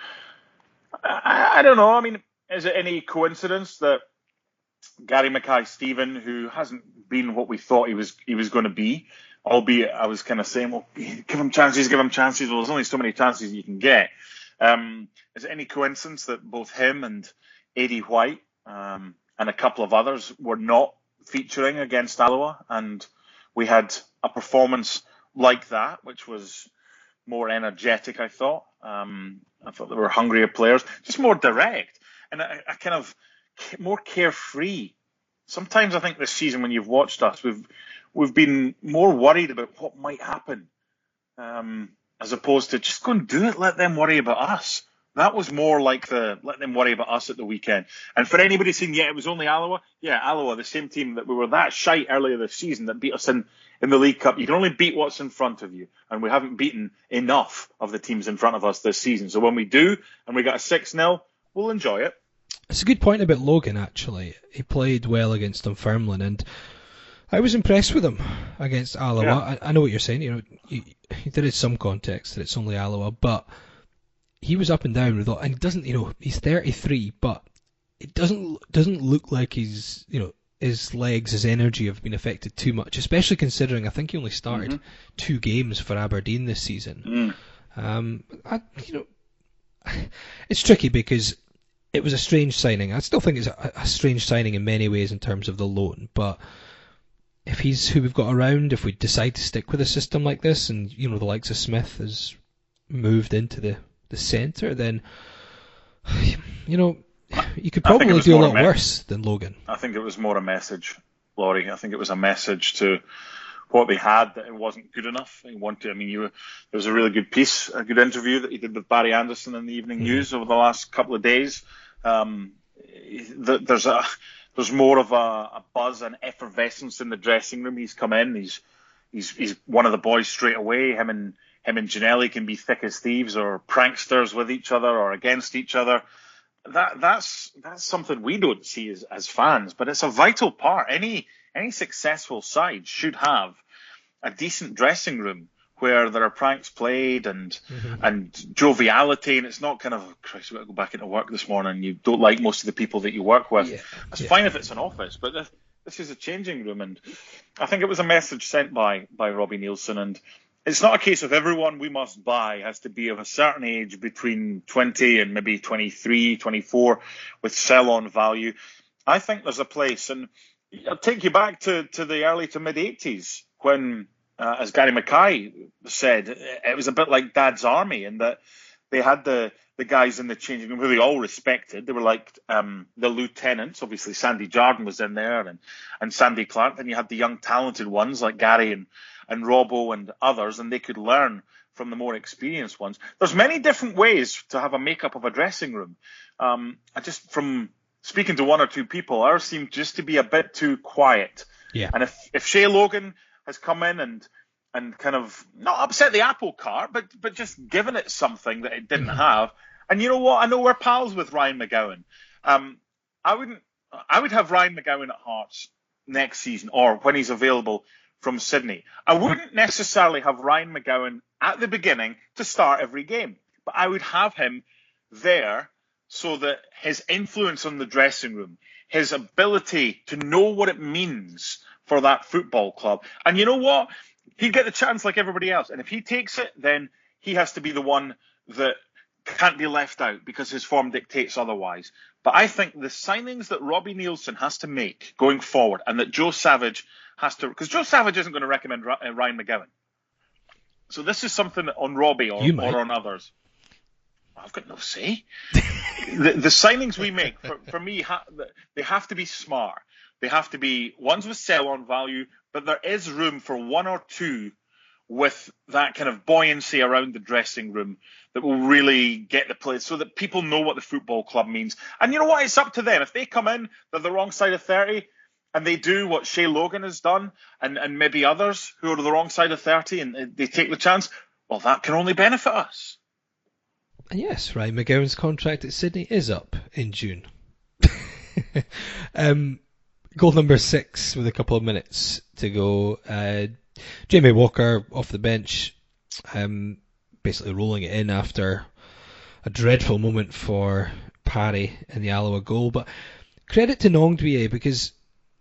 I, I don't know. I mean, is it any coincidence that Gary Mackay Steven, who hasn't been what we thought he was he was going to be, albeit I was kind of saying, well, give him chances, give him chances. Well, there's only so many chances you can get. Um, is it any coincidence that both him and Aidy White um, and a couple of others were not featuring against Alloa, and we had a performance like that, which was more energetic. I thought. Um, I thought there were hungrier players, just more direct, and I, I kind of more carefree. Sometimes I think this season, when you've watched us, we've we've been more worried about what might happen, um, as opposed to just go and do it. Let them worry about us. That was more like the let them worry about us at the weekend. And for anybody saying, yeah, it was only Alloa, yeah, Alloa, the same team that we were that shite earlier this season that beat us in, in the League Cup. You can only beat what's in front of you. And we haven't beaten enough of the teams in front of us this season. So when we do, and we got a 6 0, we'll enjoy it. It's a good point about Logan, actually. He played well against Dunfermline, and I was impressed with him against Alloa. Yeah. I, I know what you're saying. You know, you, there is some context that it's only Alloa, but he was up and down with all, and he doesn't. You know, he's 33, but it doesn't doesn't look like he's you know his legs, his energy have been affected too much, especially considering I think he only started two games for Aberdeen this season. Um, I, you know, it's tricky because it was a strange signing. I still think it's a, a strange signing in many ways in terms of the loan, but if he's who we've got around, if we decide to stick with a system like this, and you know the likes of Smith has moved into the the centre, then you know you could I think it probably do a lot a me- worse than Logan. I think it was more a message, Laurie. I think it was a message to what they had that it wasn't good enough. They wanted. I mean, you. There was a really good piece, a good interview that he did with Barry Anderson in the Evening News over the last couple of days. Um, th- there's a there's more of a, a buzz and effervescence in the dressing room. He's come in. He's he's he's one of the boys straight away. Him and him and Ginnelly can be thick as thieves or pranksters with each other or against each other that that's that's something we don't see as, as fans, but it's a vital part. Any any successful side should have a decent dressing room where there are pranks played and Mm-hmm. and joviality, and it's not kind of Christ, we got to go back into work this morning. You don't like most of the people that you work with. Yeah, It's yeah. fine if it's an office, but this, this is a changing room, and I think it was a message sent by by Robbie Neilson, and it's not a case of everyone we must buy has to be of a certain age between 20 and maybe 23, 24 with sell on value. I think there's a place, and I'll take you back to, to the early to mid 80s when, uh, as Gary Mackay said, it was a bit like Dad's Army in that they had the, the guys in the changing room who they all respected. They were like um, the lieutenants. Obviously, Sandy Jardine was in there and, and Sandy Clark. Then you had the young, talented ones like Gary and, and Robbo and others, and they could learn from the more experienced ones. There's many different ways to have a makeup of a dressing room. Um, I just from speaking to one or two people, ours seemed just to be a bit too quiet. Yeah. And if if Shay Logan has come in and and kind of not upset the apple cart, but but just given it something that it didn't have. And you know what? I know we're pals with Ryan McGowan. Um, I wouldn't. I would have Ryan McGowan at Hearts next season or when he's available from Sydney. I wouldn't necessarily have Ryan McGowan at the beginning to start every game, but I would have him there so that his influence on the dressing room, his ability to know what it means for that football club. And you know what? He'd get the chance like everybody else. And if he takes it, then he has to be the one that can't be left out because his form dictates otherwise. But I think the signings that Robbie Neilson has to make going forward and that Joe Savage has to, because Joe Savage isn't going to recommend uh, Ryan McGowan. So this is something on Robbie or, or on others. I've got no say. the, the signings we make, for, for me, ha, they have to be smart. They have to be ones with sell on value, but there is room for one or two with that kind of buoyancy around the dressing room that will really get the place so that people know what the football club means. And you know what? It's up to them. If they come in, they're the wrong side of 30 and they do what Shay Logan has done and, and maybe others who are the wrong side of 30 and they take the chance, well, that can only benefit us. And yes, Ryan McGowan's contract at Sydney is up in June. um, goal number six with a couple of minutes to go. Uh, Jamie Walker off the bench, um, basically rolling it in after a dreadful moment for Parry in the Alloa goal. But credit to Gnanduillet because,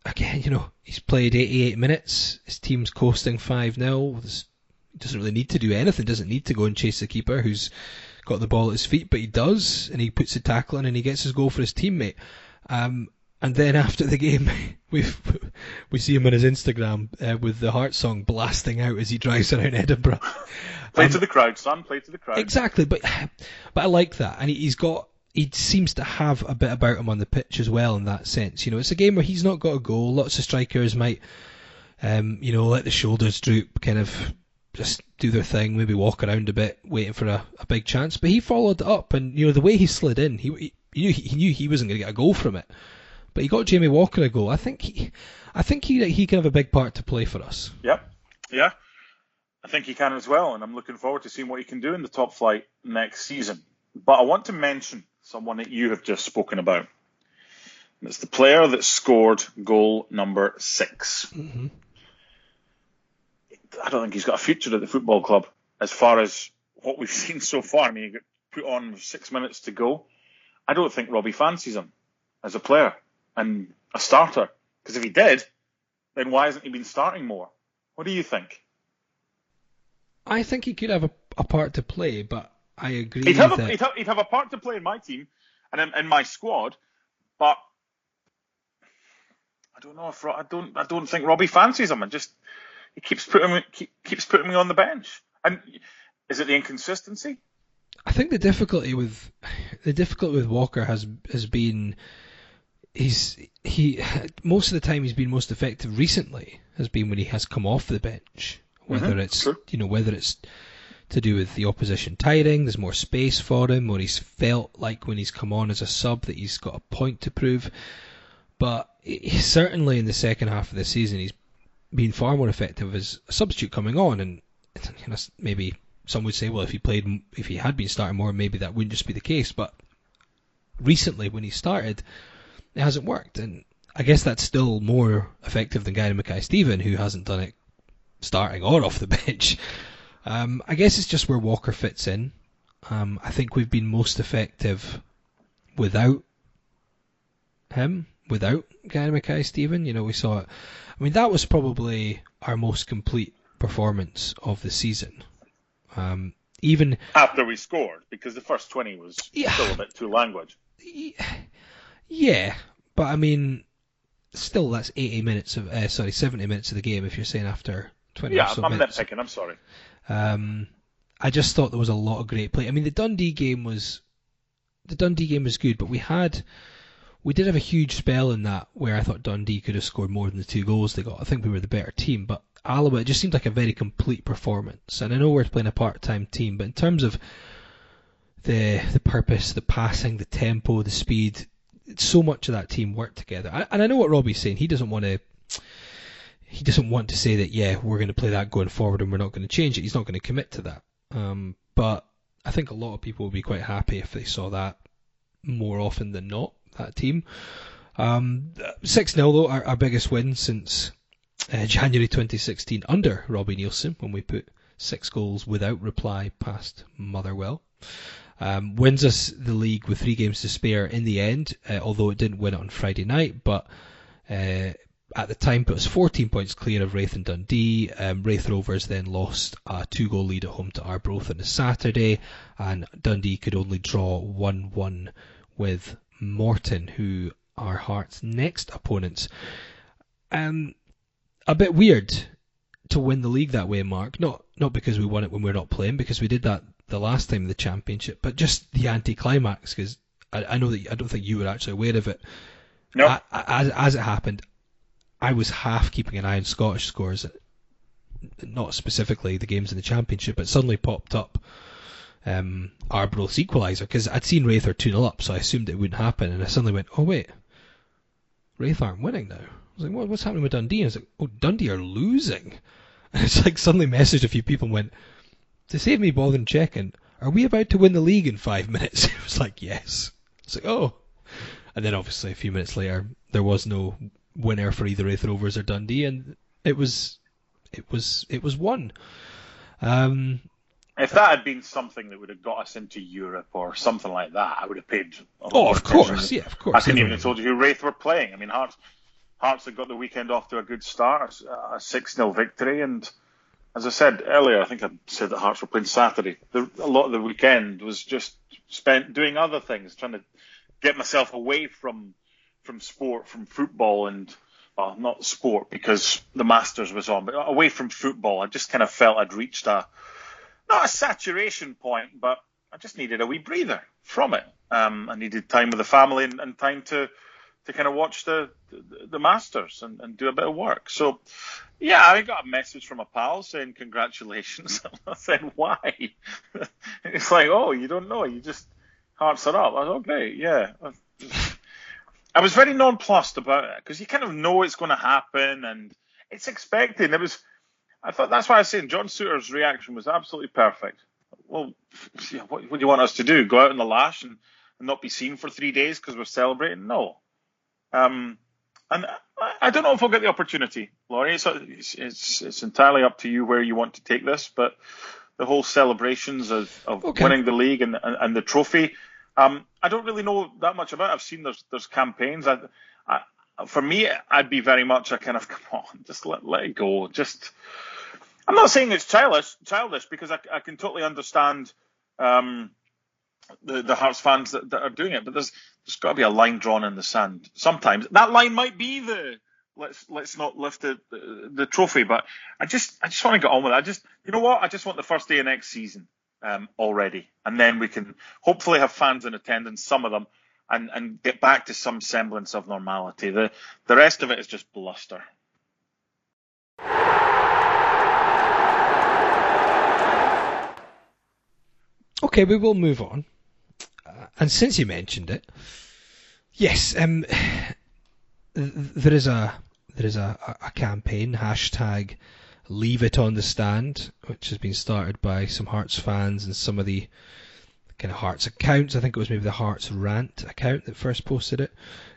again, you know, he's played 88 minutes. His team's coasting 5 0. He doesn't really need to do anything, doesn't need to go and chase the keeper who's got the ball at his feet, but he does, and he puts the tackle in and he gets his goal for his teammate. Um, and then after the game, we we see him on his Instagram uh, with the Heart song blasting out as he drives around Edinburgh. Play Um, to the crowd, son. Play to the crowd. Exactly, but but I like that, and he- he's got he seems to have a bit about him on the pitch as well in that sense. You know, it's a game where he's not got a goal. Lots of strikers might, um, you know, let the shoulders droop, kind of just do their thing, maybe walk around a bit, waiting for a, a big chance. But he followed up, and you know the way he slid in, he he knew he, knew he wasn't going to get a goal from it, but he got Jamie Walker a goal. I think he, I think he he can have a big part to play for us. Yep. Yeah. I think he can as well, and I'm looking forward to seeing what he can do in the top flight next season. But I want to mention someone that you have just spoken about. And it's the player that scored goal number 6 Mhm. I don't think he's got a future at the football club as far as what we've seen so far. I mean, he got put on with six minutes to go. I don't think Robbie fancies him as a player and a starter. Because if he did, then why hasn't he been starting more? What do you think? I think he could have a, a part to play, but I agree He'd have, a, he'd, have, he'd have a part to play in my team and in, in my squad, but I don't know if I don't I don't think Robbie fancies him and just he keeps putting me keep, keeps putting me on the bench. And is it the inconsistency? I think the difficulty with the difficulty with Walker has has been he's he most of the time he's been most effective recently has been when he has come off the bench. Whether Mhm, it's true. you know whether it's to do with the opposition tiring, there's more space for him, or he's felt like when he's come on as a sub that he's got a point to prove. But he, certainly in the second half of the season he's been far more effective as a substitute coming on, and you know, maybe some would say, well, if he played, if he had been starting more, maybe that wouldn't just be the case. But recently, when he started, it hasn't worked, and I guess that's still more effective than Gary Mackay Steven, who hasn't done it starting or off the bench. Um, I guess it's just where Walker fits in. Um, I think we've been most effective without him, without Gary Mackay Steven. You know, we saw it. I mean, that was probably our most complete performance of the season. Um, even after we scored, because the first 20 was Yeah. still a bit too language. Yeah, but I mean, still that's 80 minutes of uh, sorry 70 minutes of the game if you're saying after 20 Yeah, or so I'm minutes. nitpicking. I'm sorry. Um, I just thought there was a lot of great play. I mean, the Dundee game was the Dundee game was good, but we had we did have a huge spell in that where I thought Dundee could have scored more than the two goals they got. I think we were the better team, but Alloa it just seemed like a very complete performance. And I know we're playing a part-time team, but in terms of the the purpose, the passing, the tempo, the speed, so much of that team worked together. And I know what Robbie's saying. He doesn't want to he doesn't want to say that yeah we're going to play that going forward and we're not going to change it. He's not going to commit to that. Um, but I think a lot of people would be quite happy if they saw that more often than not. That team. Um, Six 0 though, our, our biggest win since uh, January 2016 under Robbie Neilson when we put six goals without reply past Motherwell. Um, wins us the league with three games to spare in the end, uh, although it didn't win it on Friday night. But uh, at the time, put us 14 points clear of Raith and Dundee. Um, Raith Rovers then lost a two-goal lead at home to Arbroath on a Saturday, and Dundee could only draw 1-1 with Morton, who are Hearts' next opponents. Um, a bit weird to win the league that way, Mark. Not not because we won it when we're not playing, because we did that the last time in the championship, but just the anticlimax. Because I, I know that I don't think you were actually aware of it. No, a- As, as it happened, I was half keeping an eye on Scottish scores, not specifically the games in the championship, but suddenly popped up um, Arbroath's equaliser because I'd seen Raith are 2 0 up, so I assumed it wouldn't happen, and I suddenly went, oh wait, Raith aren't winning now. I was like, what, what's happening with Dundee? And I was like, oh, Dundee are losing. And it's like suddenly messaged a few people and went, to save me bothering checking, are we about to win the league in five minutes? It was like, yes. It's like, oh. And then obviously a few minutes later, there was no winner for either Raith Rovers or Dundee, and it was, it was, it was one. Um, if that had been something that would have got us into Europe or something like that, I would have paid. a lot oh, of attention. course, yeah, of course. I couldn't even have told you who Raith were playing. I mean, Hearts, Hearts had got the weekend off to a good start, a 6 0 victory. And as I said earlier, I think I said that Hearts were playing Saturday. The, a lot of the weekend was just spent doing other things, trying to get myself away from from sport, from football, and well, not sport because the Masters was on, but away from football. I just kind of felt I'd reached a not a saturation point, but I just needed a wee breather from it. Um, I needed time with the family and, and time to to kind of watch the the, the Masters and, and do a bit of work. So, yeah, I got a message from a pal saying congratulations. I said why? it's like, oh, you don't know, you just hearts are up. I was great, yeah. I was very nonplussed about it because you kind of know it's going to happen and it's expected. It was. I thought that's why I was saying John Souttar's reaction was absolutely perfect. Well, what, what do you want us to do? Go out in the lash and, and not be seen for three days because we're celebrating? No. Um, and I, don't know if I'll get the opportunity, Laurie. It's, it's, it's, it's entirely up to you where you want to take this, but the whole celebrations of, of Okay. winning the league and, and, and the trophy, um, I don't really know that much about. it. I've seen there's there's campaigns. I, I, for me, I'd be very much a kind of come on, just let let it go. Just I'm not saying it's childish, childish because I, I can totally understand um, the the Hearts fans that, that are doing it, but there's there's got to be a line drawn in the sand. Sometimes that line might be the let's let's not lift the, the the trophy, but I just I just want to get on with it. I just you know what I just want the first day of next season um, already, and then we can hopefully have fans in attendance, some of them, and and get back to some semblance of normality. The the rest of it is just bluster. Okay, we will move on. And since you mentioned it, yes, um, there is a there is a, a campaign hashtag Leave It on the Stand, which has been started by some Hearts fans and some of the kind of Hearts accounts. I think it was maybe the Hearts Rant account that first posted it.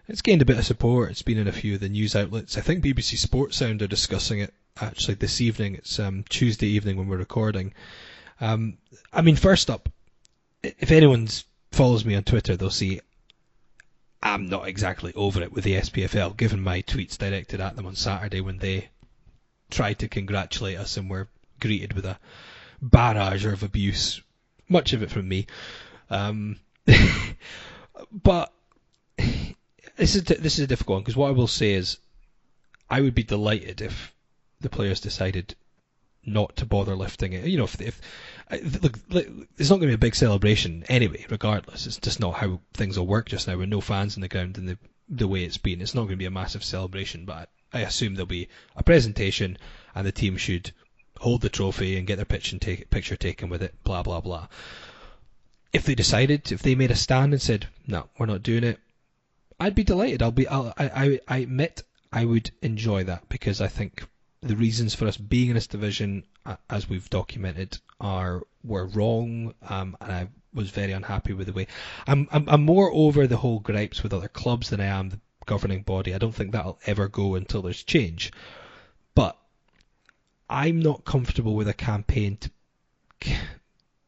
It's gained a bit of support. It's been in a few of the news outlets. I think BBC Sports Sound are discussing it actually this evening. It's um, Tuesday evening when we're recording. Um, I mean, first up, if anyone follows me on Twitter, they'll see I'm not exactly over it with the SPFL, given my tweets directed at them on Saturday when they tried to congratulate us and were greeted with a barrage of abuse, much of it from me. Um, but this is this is a difficult one because what I will say is, I would be delighted if the players decided not to bother lifting it. You know, if, if look, it's not going to be a big celebration anyway. Regardless, it's just not how things will work just now with no fans in the ground and the the way it's been. It's not going to be a massive celebration, but I assume there'll be a presentation and the team should hold the trophy and get their picture, take, picture taken with it. Blah blah blah. If they decided, if they made a stand and said, "No, we're not doing it," I'd be delighted. I'll be. I'll, I, I I admit I would enjoy that because I think the reasons for us being in this division, as we've documented, are were wrong, um, and I was very unhappy with the way. I'm, I'm I'm more over the whole gripes with other clubs than I am the governing body. I don't think that'll ever go until there's change. But I'm not comfortable with a campaign to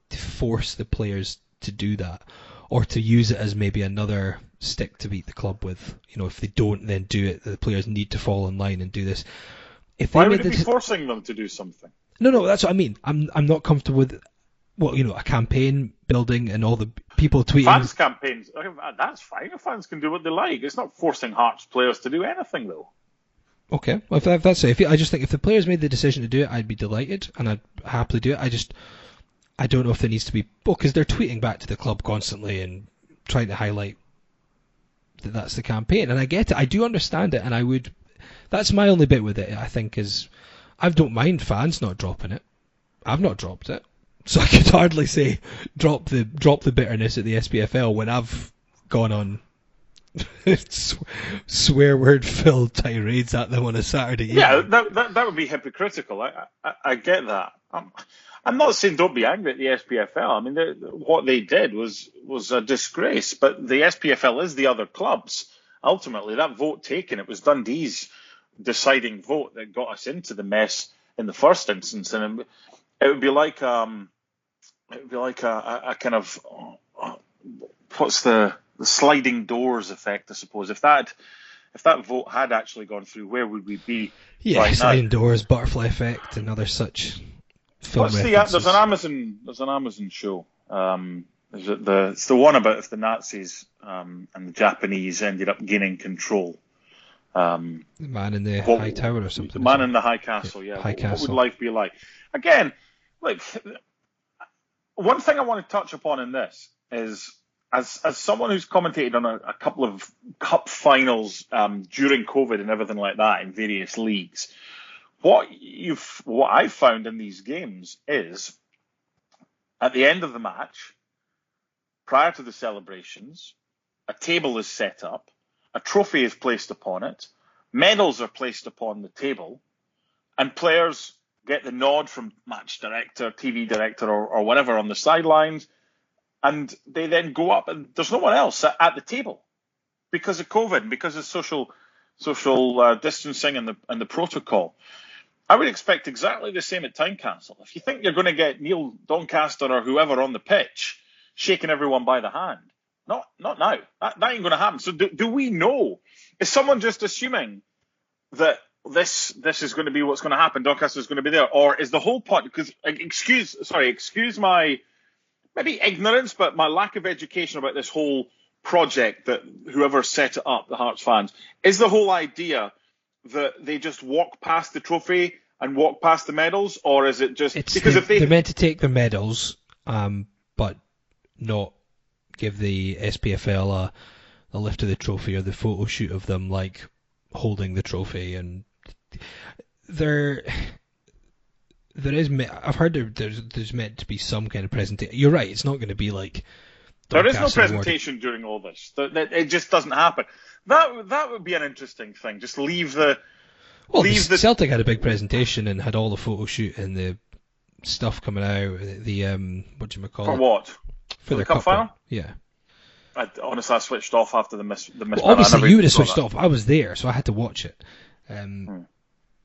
to force the players to do that or to use it as maybe another stick to beat the club with. You know, if they don't then do it, the players need to fall in line and do this. If Why would it be forcing them to do something? No, no, that's what I mean. I'm I'm not comfortable with well, you know, a campaign building and all the people tweeting. Fans campaigns, that's fine. Fans can do what they like. It's not forcing Hearts players to do anything, though. Okay, well, if that's it, if I just think if the players made the decision to do it, I'd be delighted and I'd happily do it. I just, I don't know if there needs to be, well, because they're tweeting back to the club constantly and trying to highlight that that's the campaign, and I get it. I do understand it, and I would that's my only bit with it. I think is I don't mind fans not dropping it. I've not dropped it, so I could hardly say drop the drop the bitterness at the SPFL when I've gone on swear word filled tirades at them on a Saturday. Yeah, that, that, that would be hypocritical. I I, I get that. I'm, I'm not saying don't be angry at the SPFL. I mean, what they did was was a disgrace. But the SPFL is the other clubs. Ultimately, that vote taken, it was Dundee's deciding vote that got us into the mess in the first instance, and it would be like um, it would be like a, a, a kind of uh, what's the, the sliding doors effect, I suppose. If that if that vote had actually gone through, where would we be? Yeah, right sliding now? doors, butterfly effect, and other such film What's the there's an Amazon there's an Amazon show. Um, is it the it's the one about if the Nazis um, and the Japanese ended up gaining control um, Man in the what, High Tower or something. Man in the High Castle, yeah. High what, Castle. what would life be like? Again, like one thing I want to touch upon in this is as as someone who's commentated on a, a couple of cup finals um, during COVID and everything like that in various leagues, what you've what I've found in these games is at the end of the match, prior to the celebrations, a table is set up a trophy is placed upon it, medals are placed upon the table, and players get the nod from match director, TV director, or, or whatever on the sidelines, and they then go up, and there's no one else at, at the table because of COVID, because of social social uh, distancing and the and the protocol. I would expect exactly the same at Tynecastle. If you think you're going to get Neil Doncaster or whoever on the pitch shaking everyone by the hand, not not now. That, that ain't going to happen. So do, do we know? Is someone just assuming that this this is going to be what's going to happen? Doncaster is going to be there, or is the whole point? Because excuse, sorry, excuse my maybe ignorance, but my lack of education about this whole project that whoever set it up, the Hearts fans, is the whole idea that they just walk past the trophy and walk past the medals, or is it just it's because the, if they they're meant to take the medals, um, but not give the SPFL a, a lift of the trophy or the photo shoot of them like holding the trophy and there there is I've heard there, there's there's meant to be some kind of presentation. You're right, it's not going to be like there is no presentation award. during all this. It just doesn't happen. That that would be an interesting thing. Just leave the well, leave the, Celtic had a big presentation and had all the photo shoot and the stuff coming out. The um, what do you call for it? For what? For, the, cup, cup final? Yeah. I, honestly, I switched off after the miss. The miss well, obviously, you would have switched off. I was there, so I had to watch it. Um, hmm.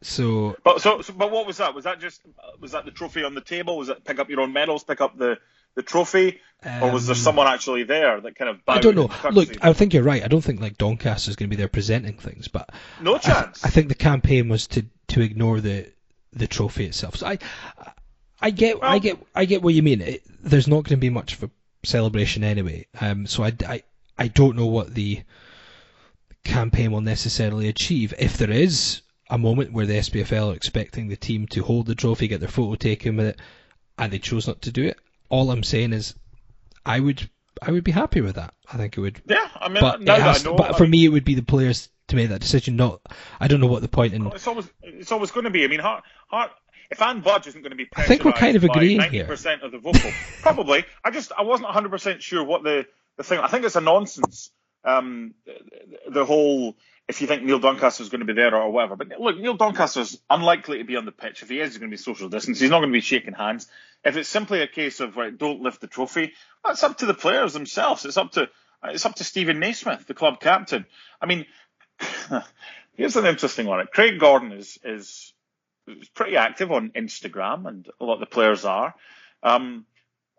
So, But so, so, but what was that? Was that just was that the trophy on the table? Was it pick up your own medals, pick up the the trophy, or was there Um, someone actually there that kind of? I don't know. Look, I think you're right. I don't think like Doncaster is going to be there presenting things, but no I, chance. I think the campaign was to to ignore the the trophy itself. So I I get I get I get what you mean. It, there's not going to be much of a celebration anyway. Um, so I, I I don't know what the campaign will necessarily achieve. If there is a moment where the SPFL are expecting the team to hold the trophy, get their photo taken with it, and they chose not to do it, all I'm saying is I would I would be happy with that. I think it would yeah, I mean, but, now that has I know, but I for mean, me, it would be the players to make that decision. Not, I don't know what the point in. it's always it's always going to be. I mean, Hart, Hart, if Anne Budge isn't going to be, I think we're kind of agreeing here. 90% of the vocal, probably. I just I wasn't 100 percent sure what the the thing. I think it's a nonsense. Um, the, the whole if you think Neil Doncaster is going to be there or whatever. But look, Neil Doncaster is unlikely to be on the pitch. If he is, he's going to be social distance. He's not going to be shaking hands. If it's simply a case of right, don't lift the trophy, that's up to the players themselves. It's up to it's up to Steven Naismith, the club captain. I mean, here's an interesting one. Craig Gordon is, is pretty active on Instagram, and a lot of the players are. Um,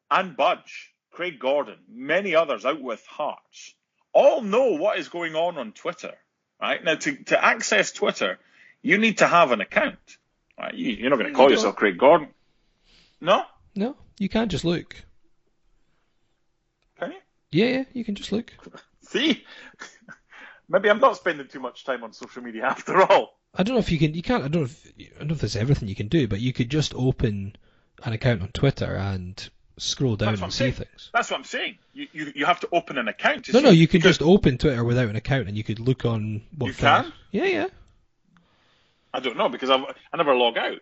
and Budge, Craig Gordon, many others out with Hearts, all know what is going on on Twitter. Right now, to to access Twitter, you need to have an account. Right? You, you're not going to call You yourself Craig Gordon. No, No, you can't just look. can you? Yeah, yeah, you can just look. See, maybe I'm not spending too much time on social media after all. I don't know if you can. You can't. I don't know if. I don't know if there's everything you can do, but you could just open an account on Twitter and scroll down I'm and see saying. things. That's what I'm saying. You you, you have to open an account. To No, see no, you can just open Twitter without an account, and you could look on what You things- can? Yeah, yeah. I don't know because I've, I never log out.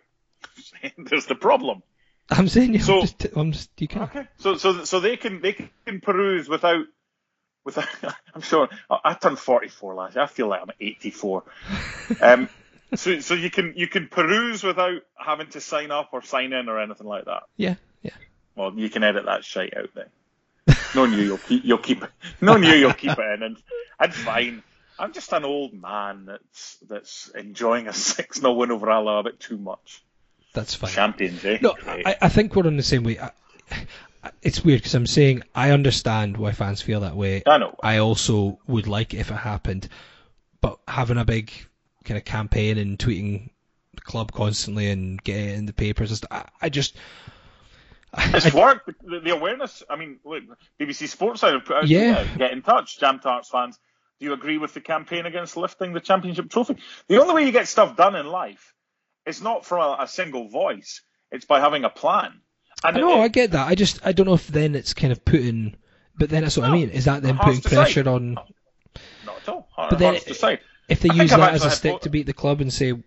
There's the problem. I'm saying you. So- I'm just, I'm just. You can. Okay. So so so they can they can peruse without without. I'm sure I, I turned 44 last year. I feel like I'm 84. um. So so you can you can peruse without having to sign up or sign in or anything like that. Yeah, yeah. Well, you can edit that shite out then. Knowing you, you'll keep you'll keep it. Knowing you, you'll keep it in, and and fine. I'm just an old man that's that's enjoying a six 0 win over Alloa a bit too much. That's fine. Champions, eh? No, I, I think we're on the same way. I- it's weird because I'm saying I understand why fans feel that way. I know. I also would like it if it happened, but having a big kind of campaign and tweeting the club constantly and getting in the papers, I, I just. It's I- worked. The, the awareness. I mean, look, BBC Sports have put out, Yeah. uh, get in touch, Jam Tarts fans. Do you agree with the campaign against lifting the championship trophy? The only way you get stuff done in life is not from a, a single voice. It's by having a plan. And I know, it- I get that. I just I don't know if then it's kind of putting. But then that's what I mean. Is that then putting pressure on? not at all. Hard, But then hard to decide. If they I use that as a stick to beat the club and say you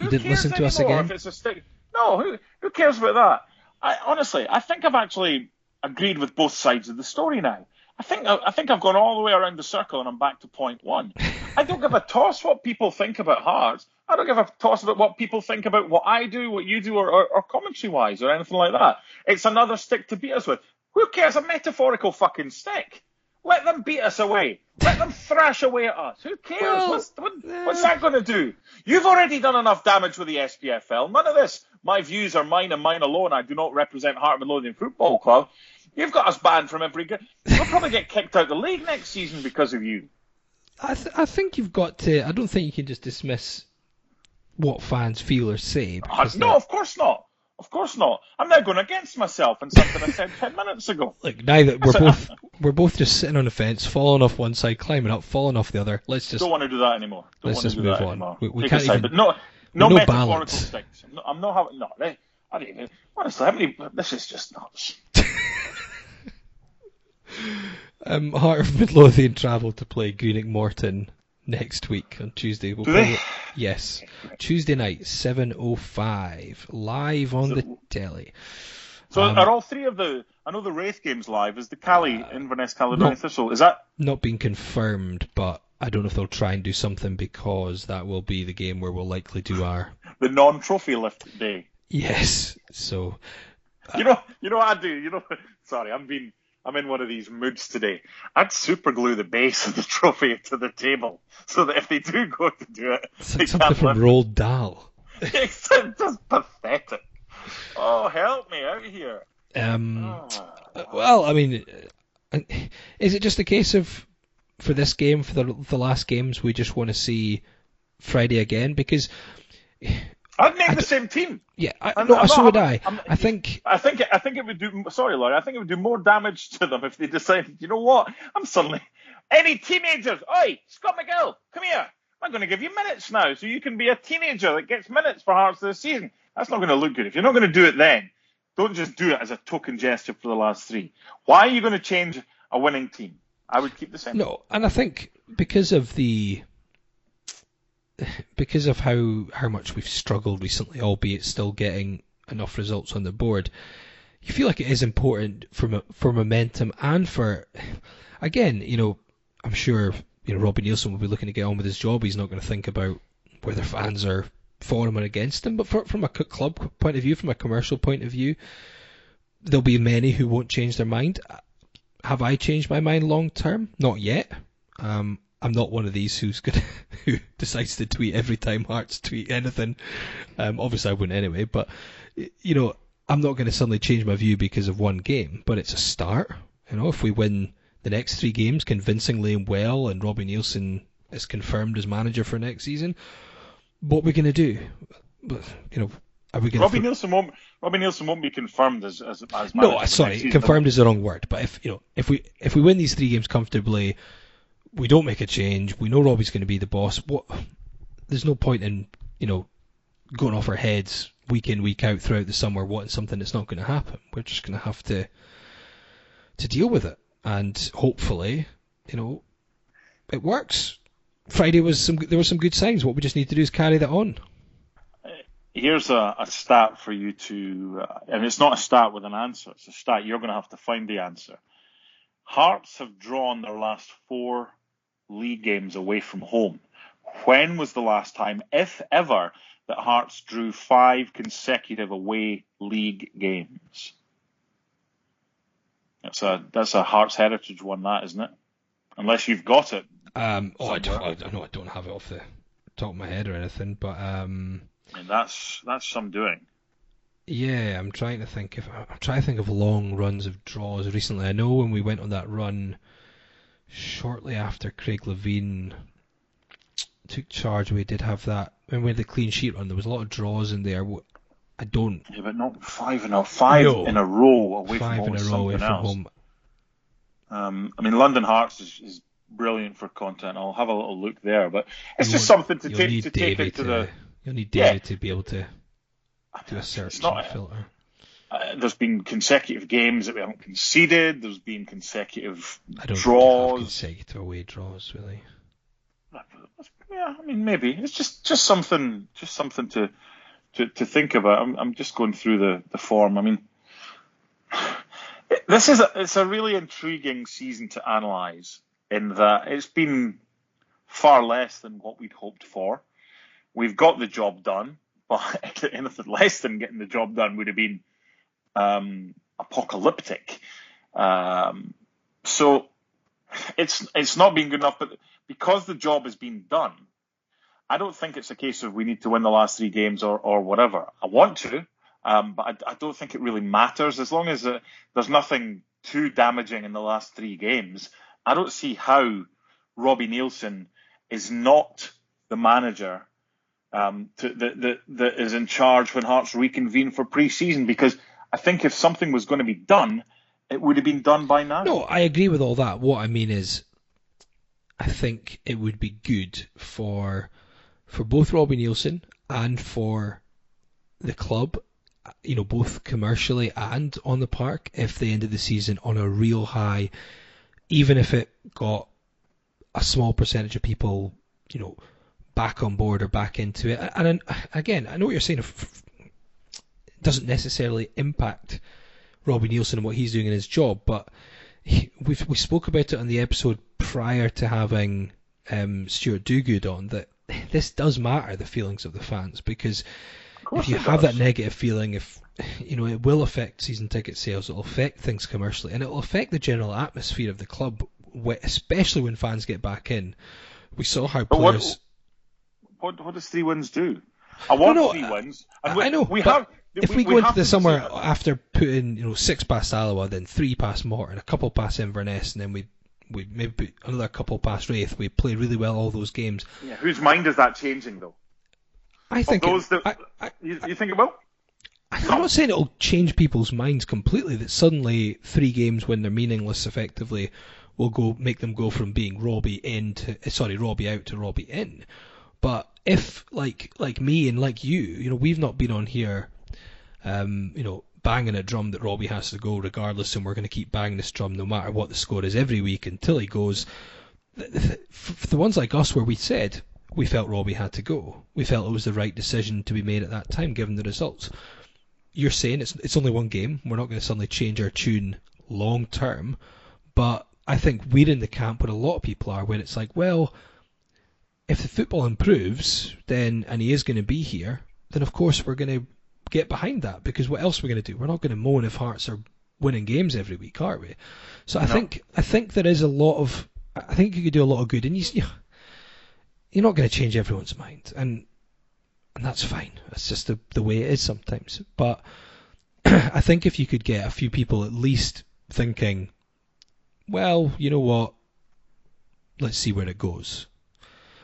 didn't listen to us again. If it's a stick? No, who who cares about that? I honestly, I think I've actually agreed with both sides of the story now. I think I, I think I've gone all the way around the circle and I'm back to point one. I don't give a toss what people think about Hearts. I don't give a toss about what people think about what I do, what you do, or, or, or commentary wise, or anything like that. It's another stick to beat us with. Who cares? A metaphorical fucking stick. Let them beat us away. Let them thrash away at us. Who cares? Well, what's, what, what's that going to do? You've already done enough damage with the SPFL. None of this. My views are mine and mine alone. I do not represent Heart of Midlothian Football Club. You've got us banned from every game. We'll probably get kicked out of the league next season because of you. I, th- I think you've got to. I don't think you can just dismiss what fans feel or say. Uh, no, of course not. Of course not. I'm now going against myself and something I said ten minutes ago. like neither we're both we're both just sitting on the fence, falling off one side, climbing up, falling off the other. Let's just Don't want to do that anymore. Don't Let's just move on. anymore. We- we Take can't even- but no, no, no metaphorical balance. sticks. I'm not, I'm not having no. They, I don't even. Honestly, how many? This is just nuts. um, Heart of Midlothian travel to play Greenock Morton next week on Tuesday. We'll they? Yes, Tuesday night, seven oh five, live on So- the telly. So Um, are all three of the? I know the Raith games live. Is the Cali Inverness Caledonia no. Thistle? Is that? Not being confirmed, but I don't know if they'll try and do something because that will be the game where we'll likely do our the non-trophy lift day. yes. So You know, you know what I do. You know, sorry, I'm being, I'm in one of these moods today. I'd super glue the base of the trophy to the table so that if they do go to do it, it's they like something from. Roald Dahl. it's just pathetic. Oh, help me out here. Um, Oh. well, I mean, uh, is it just a case of for this game, for the the last games, we just want to see Friday again? Because I'd make I the d- same team. yeah, I, I'm- no, I'm so not- would I'm- I. I'm- I think I think I think it would do. Sorry, Laurie. I think it would do more damage to them if they decided. You know what? I'm suddenly any teenagers. Oi, Scott McGill, come here. I'm going to give you minutes now, so you can be a teenager that gets minutes for Hearts this season. That's not going to look good. If you're not going to do it then, don't just do it as a token gesture for the last three. Why are you going to change a winning team? I would keep the same. no, and I think because of the because of how how much we've struggled recently, albeit still getting enough results on the board, you feel like it is important for for momentum and for again, you know, I'm sure you know Robbie Neilson will be looking to get on with his job. He's not going to think about whether fans are for him or against him. But for, from a club point of view, from a commercial point of view, there'll be many who won't change their mind. Have I changed my mind long term? Not yet. Um, I'm not one of these who's gonna who decides to tweet every time Hearts tweet anything. Um, obviously I wouldn't anyway, but you know I'm not going to suddenly change my view because of one game. But it's a start. You know, if we win the next three games convincingly and well, and Robbie Neilson is confirmed as manager for next season, what we're we going to do? But you know, are we going Robbie to? Neilson won't. Robbie Neilson won't be confirmed as as, as manager No, sorry, confirmed is the wrong word. But if you know, if we if we win these three games comfortably, we don't make a change. We know Robbie's going to be the boss. What? There's no point in you know going off our heads week in week out throughout the summer wanting something that's not going to happen. We're just going to have to to deal with it, and hopefully, you know, it works. Friday was some there were some good signs. What we just need to do is carry that on. Here's a, a stat for you to, uh, and it's not a stat with an answer. It's a stat you're going to have to find the answer. Hearts have drawn their last four league games away from home. When was the last time, if ever, that Hearts drew five consecutive away league games? That's a that's a Hearts heritage one, that isn't it? Unless you've got it. Um, oh, I don't, I don't know. I don't have it off the top of my head or anything, but um, mean, that's that's some doing. Yeah, I'm trying to think if I'm trying to think of long runs of draws recently. I know when we went on that run shortly after Craig Levein took charge, we did have that. When we had the clean sheet run, there was a lot of draws in there. I don't Yeah, but not five in a five No. in a row away five from home in a row away from home. Um, I mean, London Hearts is, is brilliant for content. I'll have a little look there, but it's You just something to take to take Davey into to, the. You'll need Yeah. David to be able to do a search not and filter. Uh, there's been consecutive games that we haven't conceded. There's been consecutive I don't draws. consecutive away draws really. Yeah, I mean, maybe it's just just something, just something to to, to think about. I'm, I'm just going through the, the form. I mean, this is a, it's a really intriguing season to analyse in that it's been far less than what we'd hoped for. We've got the job done, but anything less than getting the job done would have been um, apocalyptic. Um, so it's it's not been good enough, but because the job has been done, I don't think it's a case of we need to win the last three games or, or whatever. I want to, um, but I, I don't think it really matters as long as uh, there's nothing too damaging in the last three games. I don't see how Robbie Neilson is not the manager um, to, that, that, that is in charge when Hearts reconvene for pre-season because I think if something was going to be done, it would have been done by now. No, I agree with all that. What I mean is, I think it would be good for for both Robbie Neilson and for the club, you know, both commercially and on the park, if they ended the season on a real high, even if it got a small percentage of people, you know, back on board or back into it. And, and again, I know what you're saying. Doesn't necessarily impact Robbie Neilson and what he's doing in his job, but he, we we spoke about it on the episode prior to having um, Stuart Dugood on that this does matter the feelings of the fans because if you have does. that negative feeling, if you know it will affect season ticket sales, it'll affect things commercially, and it'll affect the general atmosphere of the club, especially when fans get back in. We saw how But what- players. what what does three wins do? I want No, no, three wins. I, And we, I know. We but have. If we, go have into the summer after putting you know six past Alloa, then three past Morton, a couple past Inverness, and then we we maybe put another couple past Raith. We play really well all those games. Yeah, whose mind is that changing though? I think those it, that- I, I, You, you think it will? I'm not saying it'll change people's minds completely. That suddenly three games when they're meaningless, effectively, will go make them go from being Robbie in to eh, sorry Robbie out to Robbie in. But if like like me and like you, you know, we've not been on here, um, you know, banging a drum that Robbie has to go regardless, and we're going to keep banging this drum no matter what the score is every week until he goes. For the ones like us where we said we felt Robbie had to go, we felt it was the right decision to be made at that time given the results you're saying it's it's only one game. We're not going to suddenly change our tune long term, but I think we're in the camp where a lot of people are, where it's like, well, if the football improves, then and he is going to be here, then of course we're going to get behind that because what else are we going to do? We're not going to moan if Hearts are winning games every week, are we? So I No. think I think there is a lot of I think you could do a lot of good, and you, you you're not going to change everyone's mind, and and that's fine. That's just the the way it is sometimes. But I think if you could get a few people at least thinking, well, you know what, let's see where it goes.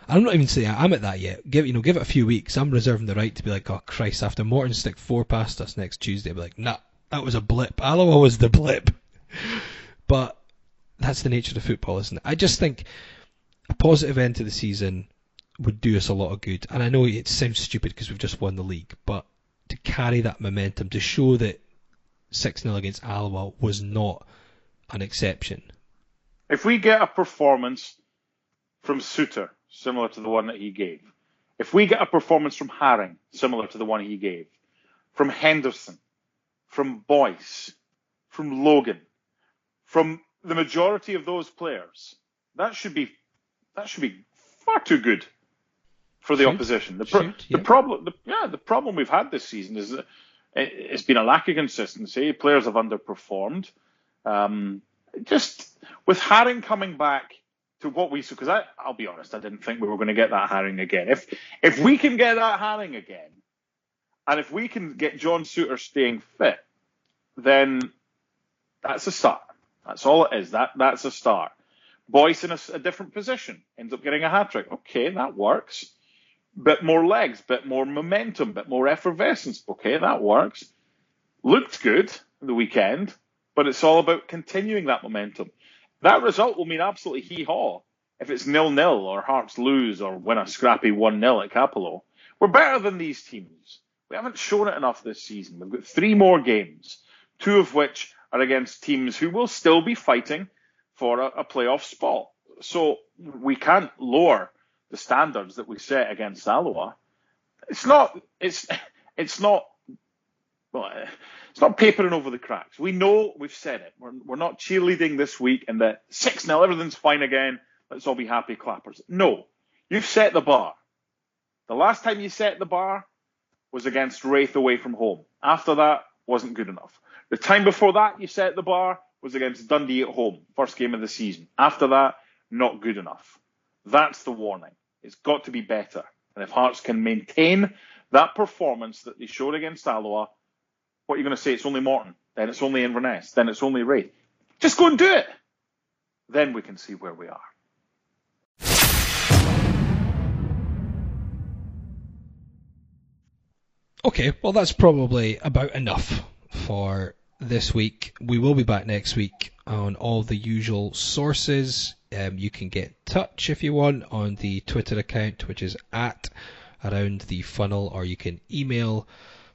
I'm not even saying I'm at that yet. Give you know, give it a few weeks. I'm reserving the right to be like, oh Christ, after Morton stick four past us next Tuesday, I'll be like, nah, that was a blip. Alloa was the blip. But that's the nature of football, isn't it? I just think a positive end to the season would do us a lot of good. And I know it sounds stupid because we've just won the league, but to carry that momentum, to show that 6 0 against Alloa was not an exception. If we get a performance from Souttar similar to the one that he gave, if we get a performance from Haring similar to the one he gave, from Henderson, from Boyce, from Logan, from the majority of those players, that should be that should be far too good for the Should. opposition. The, pro- Should, the yeah. problem, the, yeah, the problem we've had this season is that it, it's been a lack of consistency. Players have underperformed. Um, just with Haring coming back to what we saw, because I, I'll be honest, I didn't think we were going to get that Haring again. If if we can get that Haring again, and if we can get John Souttar staying fit, then that's a start. That's all it is. That that's a start. Boyce in a different position ends up getting a hat trick. Okay, that works. Bit more legs, bit more momentum, bit more effervescence. Okay, that works. Looked good the weekend, but it's all about continuing that momentum. That result will mean absolutely hee haw if it's nil nil or Hearts lose or win a scrappy one 0 at Cappielow. We're better than these teams. We haven't shown it enough this season. We've got three more games, two of which are against teams who will still be fighting for a, a playoff spot. So we can't lower the standards that we set against Alloa. It's not. It's. It's not. Well, eh, it's not papering over the cracks. We know we've said it. We're, we're not cheerleading this week and that 6 0, everything's fine again. Let's all be happy clappers. No, you've set the bar. The last time you set the bar was against Raith away from home. After that, wasn't good enough. The time before that, you set the bar was against Dundee at home, first game of the season. After that, not good enough. That's the warning. It's got to be better. And if Hearts can maintain that performance that they showed against Alloa, what are you going to say? It's only Morton. Then it's only Inverness. Then it's only Raith. Just go and do it. Then we can see where we are. Okay, well, that's probably about enough for this week. We will be back next week on all the usual sources. Um, you can get in touch if you want on the Twitter account, which is at around the funnel, or you can email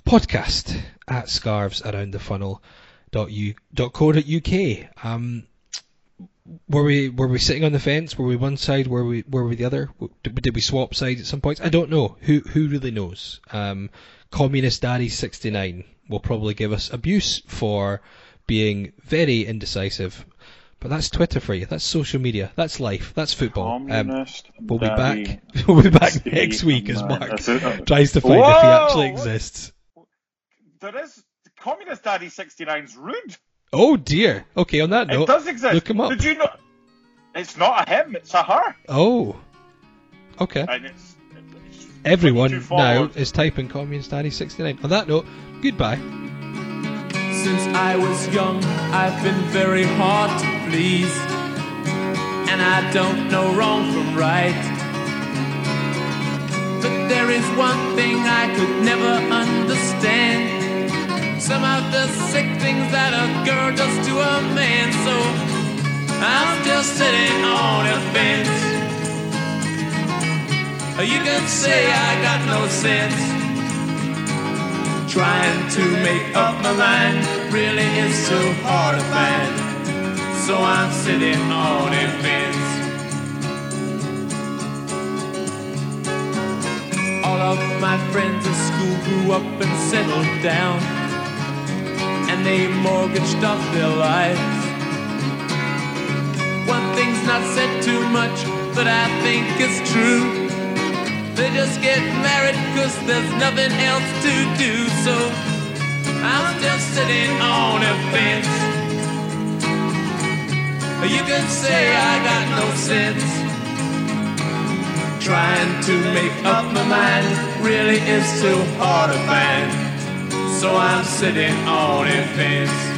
podcast at scarves around the funnel dot u dot co dot uk. Um, were we were we sitting on the fence? Were we one side? Were we were we the other? Did, did we swap sides at some points? I don't know. Who who really knows? Um, Communist Daddy sixty nine will probably give us abuse for being very indecisive. But that's Twitter for you. That's social media. That's life. That's football. Um, Communist we'll be back. We'll be back next week as. Mark. Uh, tries to find if he actually exists. There is Communist Daddy 69's rude. Oh dear. Okay, on that note, It does exist. look him up. Did you know? It's not a him. It's a her. oh, okay. And it's, it's everyone now is typing Communist Daddy 69. On that note, goodbye. Since I was young, I've been very hard to please. And I don't know wrong from right. But there is one thing I could never understand. Some of the sick things that a girl does to a man. So I'm just sitting on a fence. You can say I got no sense. Trying to make up my mind really is so hard to find. So I'm sitting on a fence. All of my friends at school grew up and settled down. And they mortgaged off their lives. One thing's not said too much, but I think it's true. They just get married cause there's nothing else to do. So I'm just sitting on a fence. You can say I got no sense. Trying to make up my mind really is too hard to find. So I'm sitting on a fence.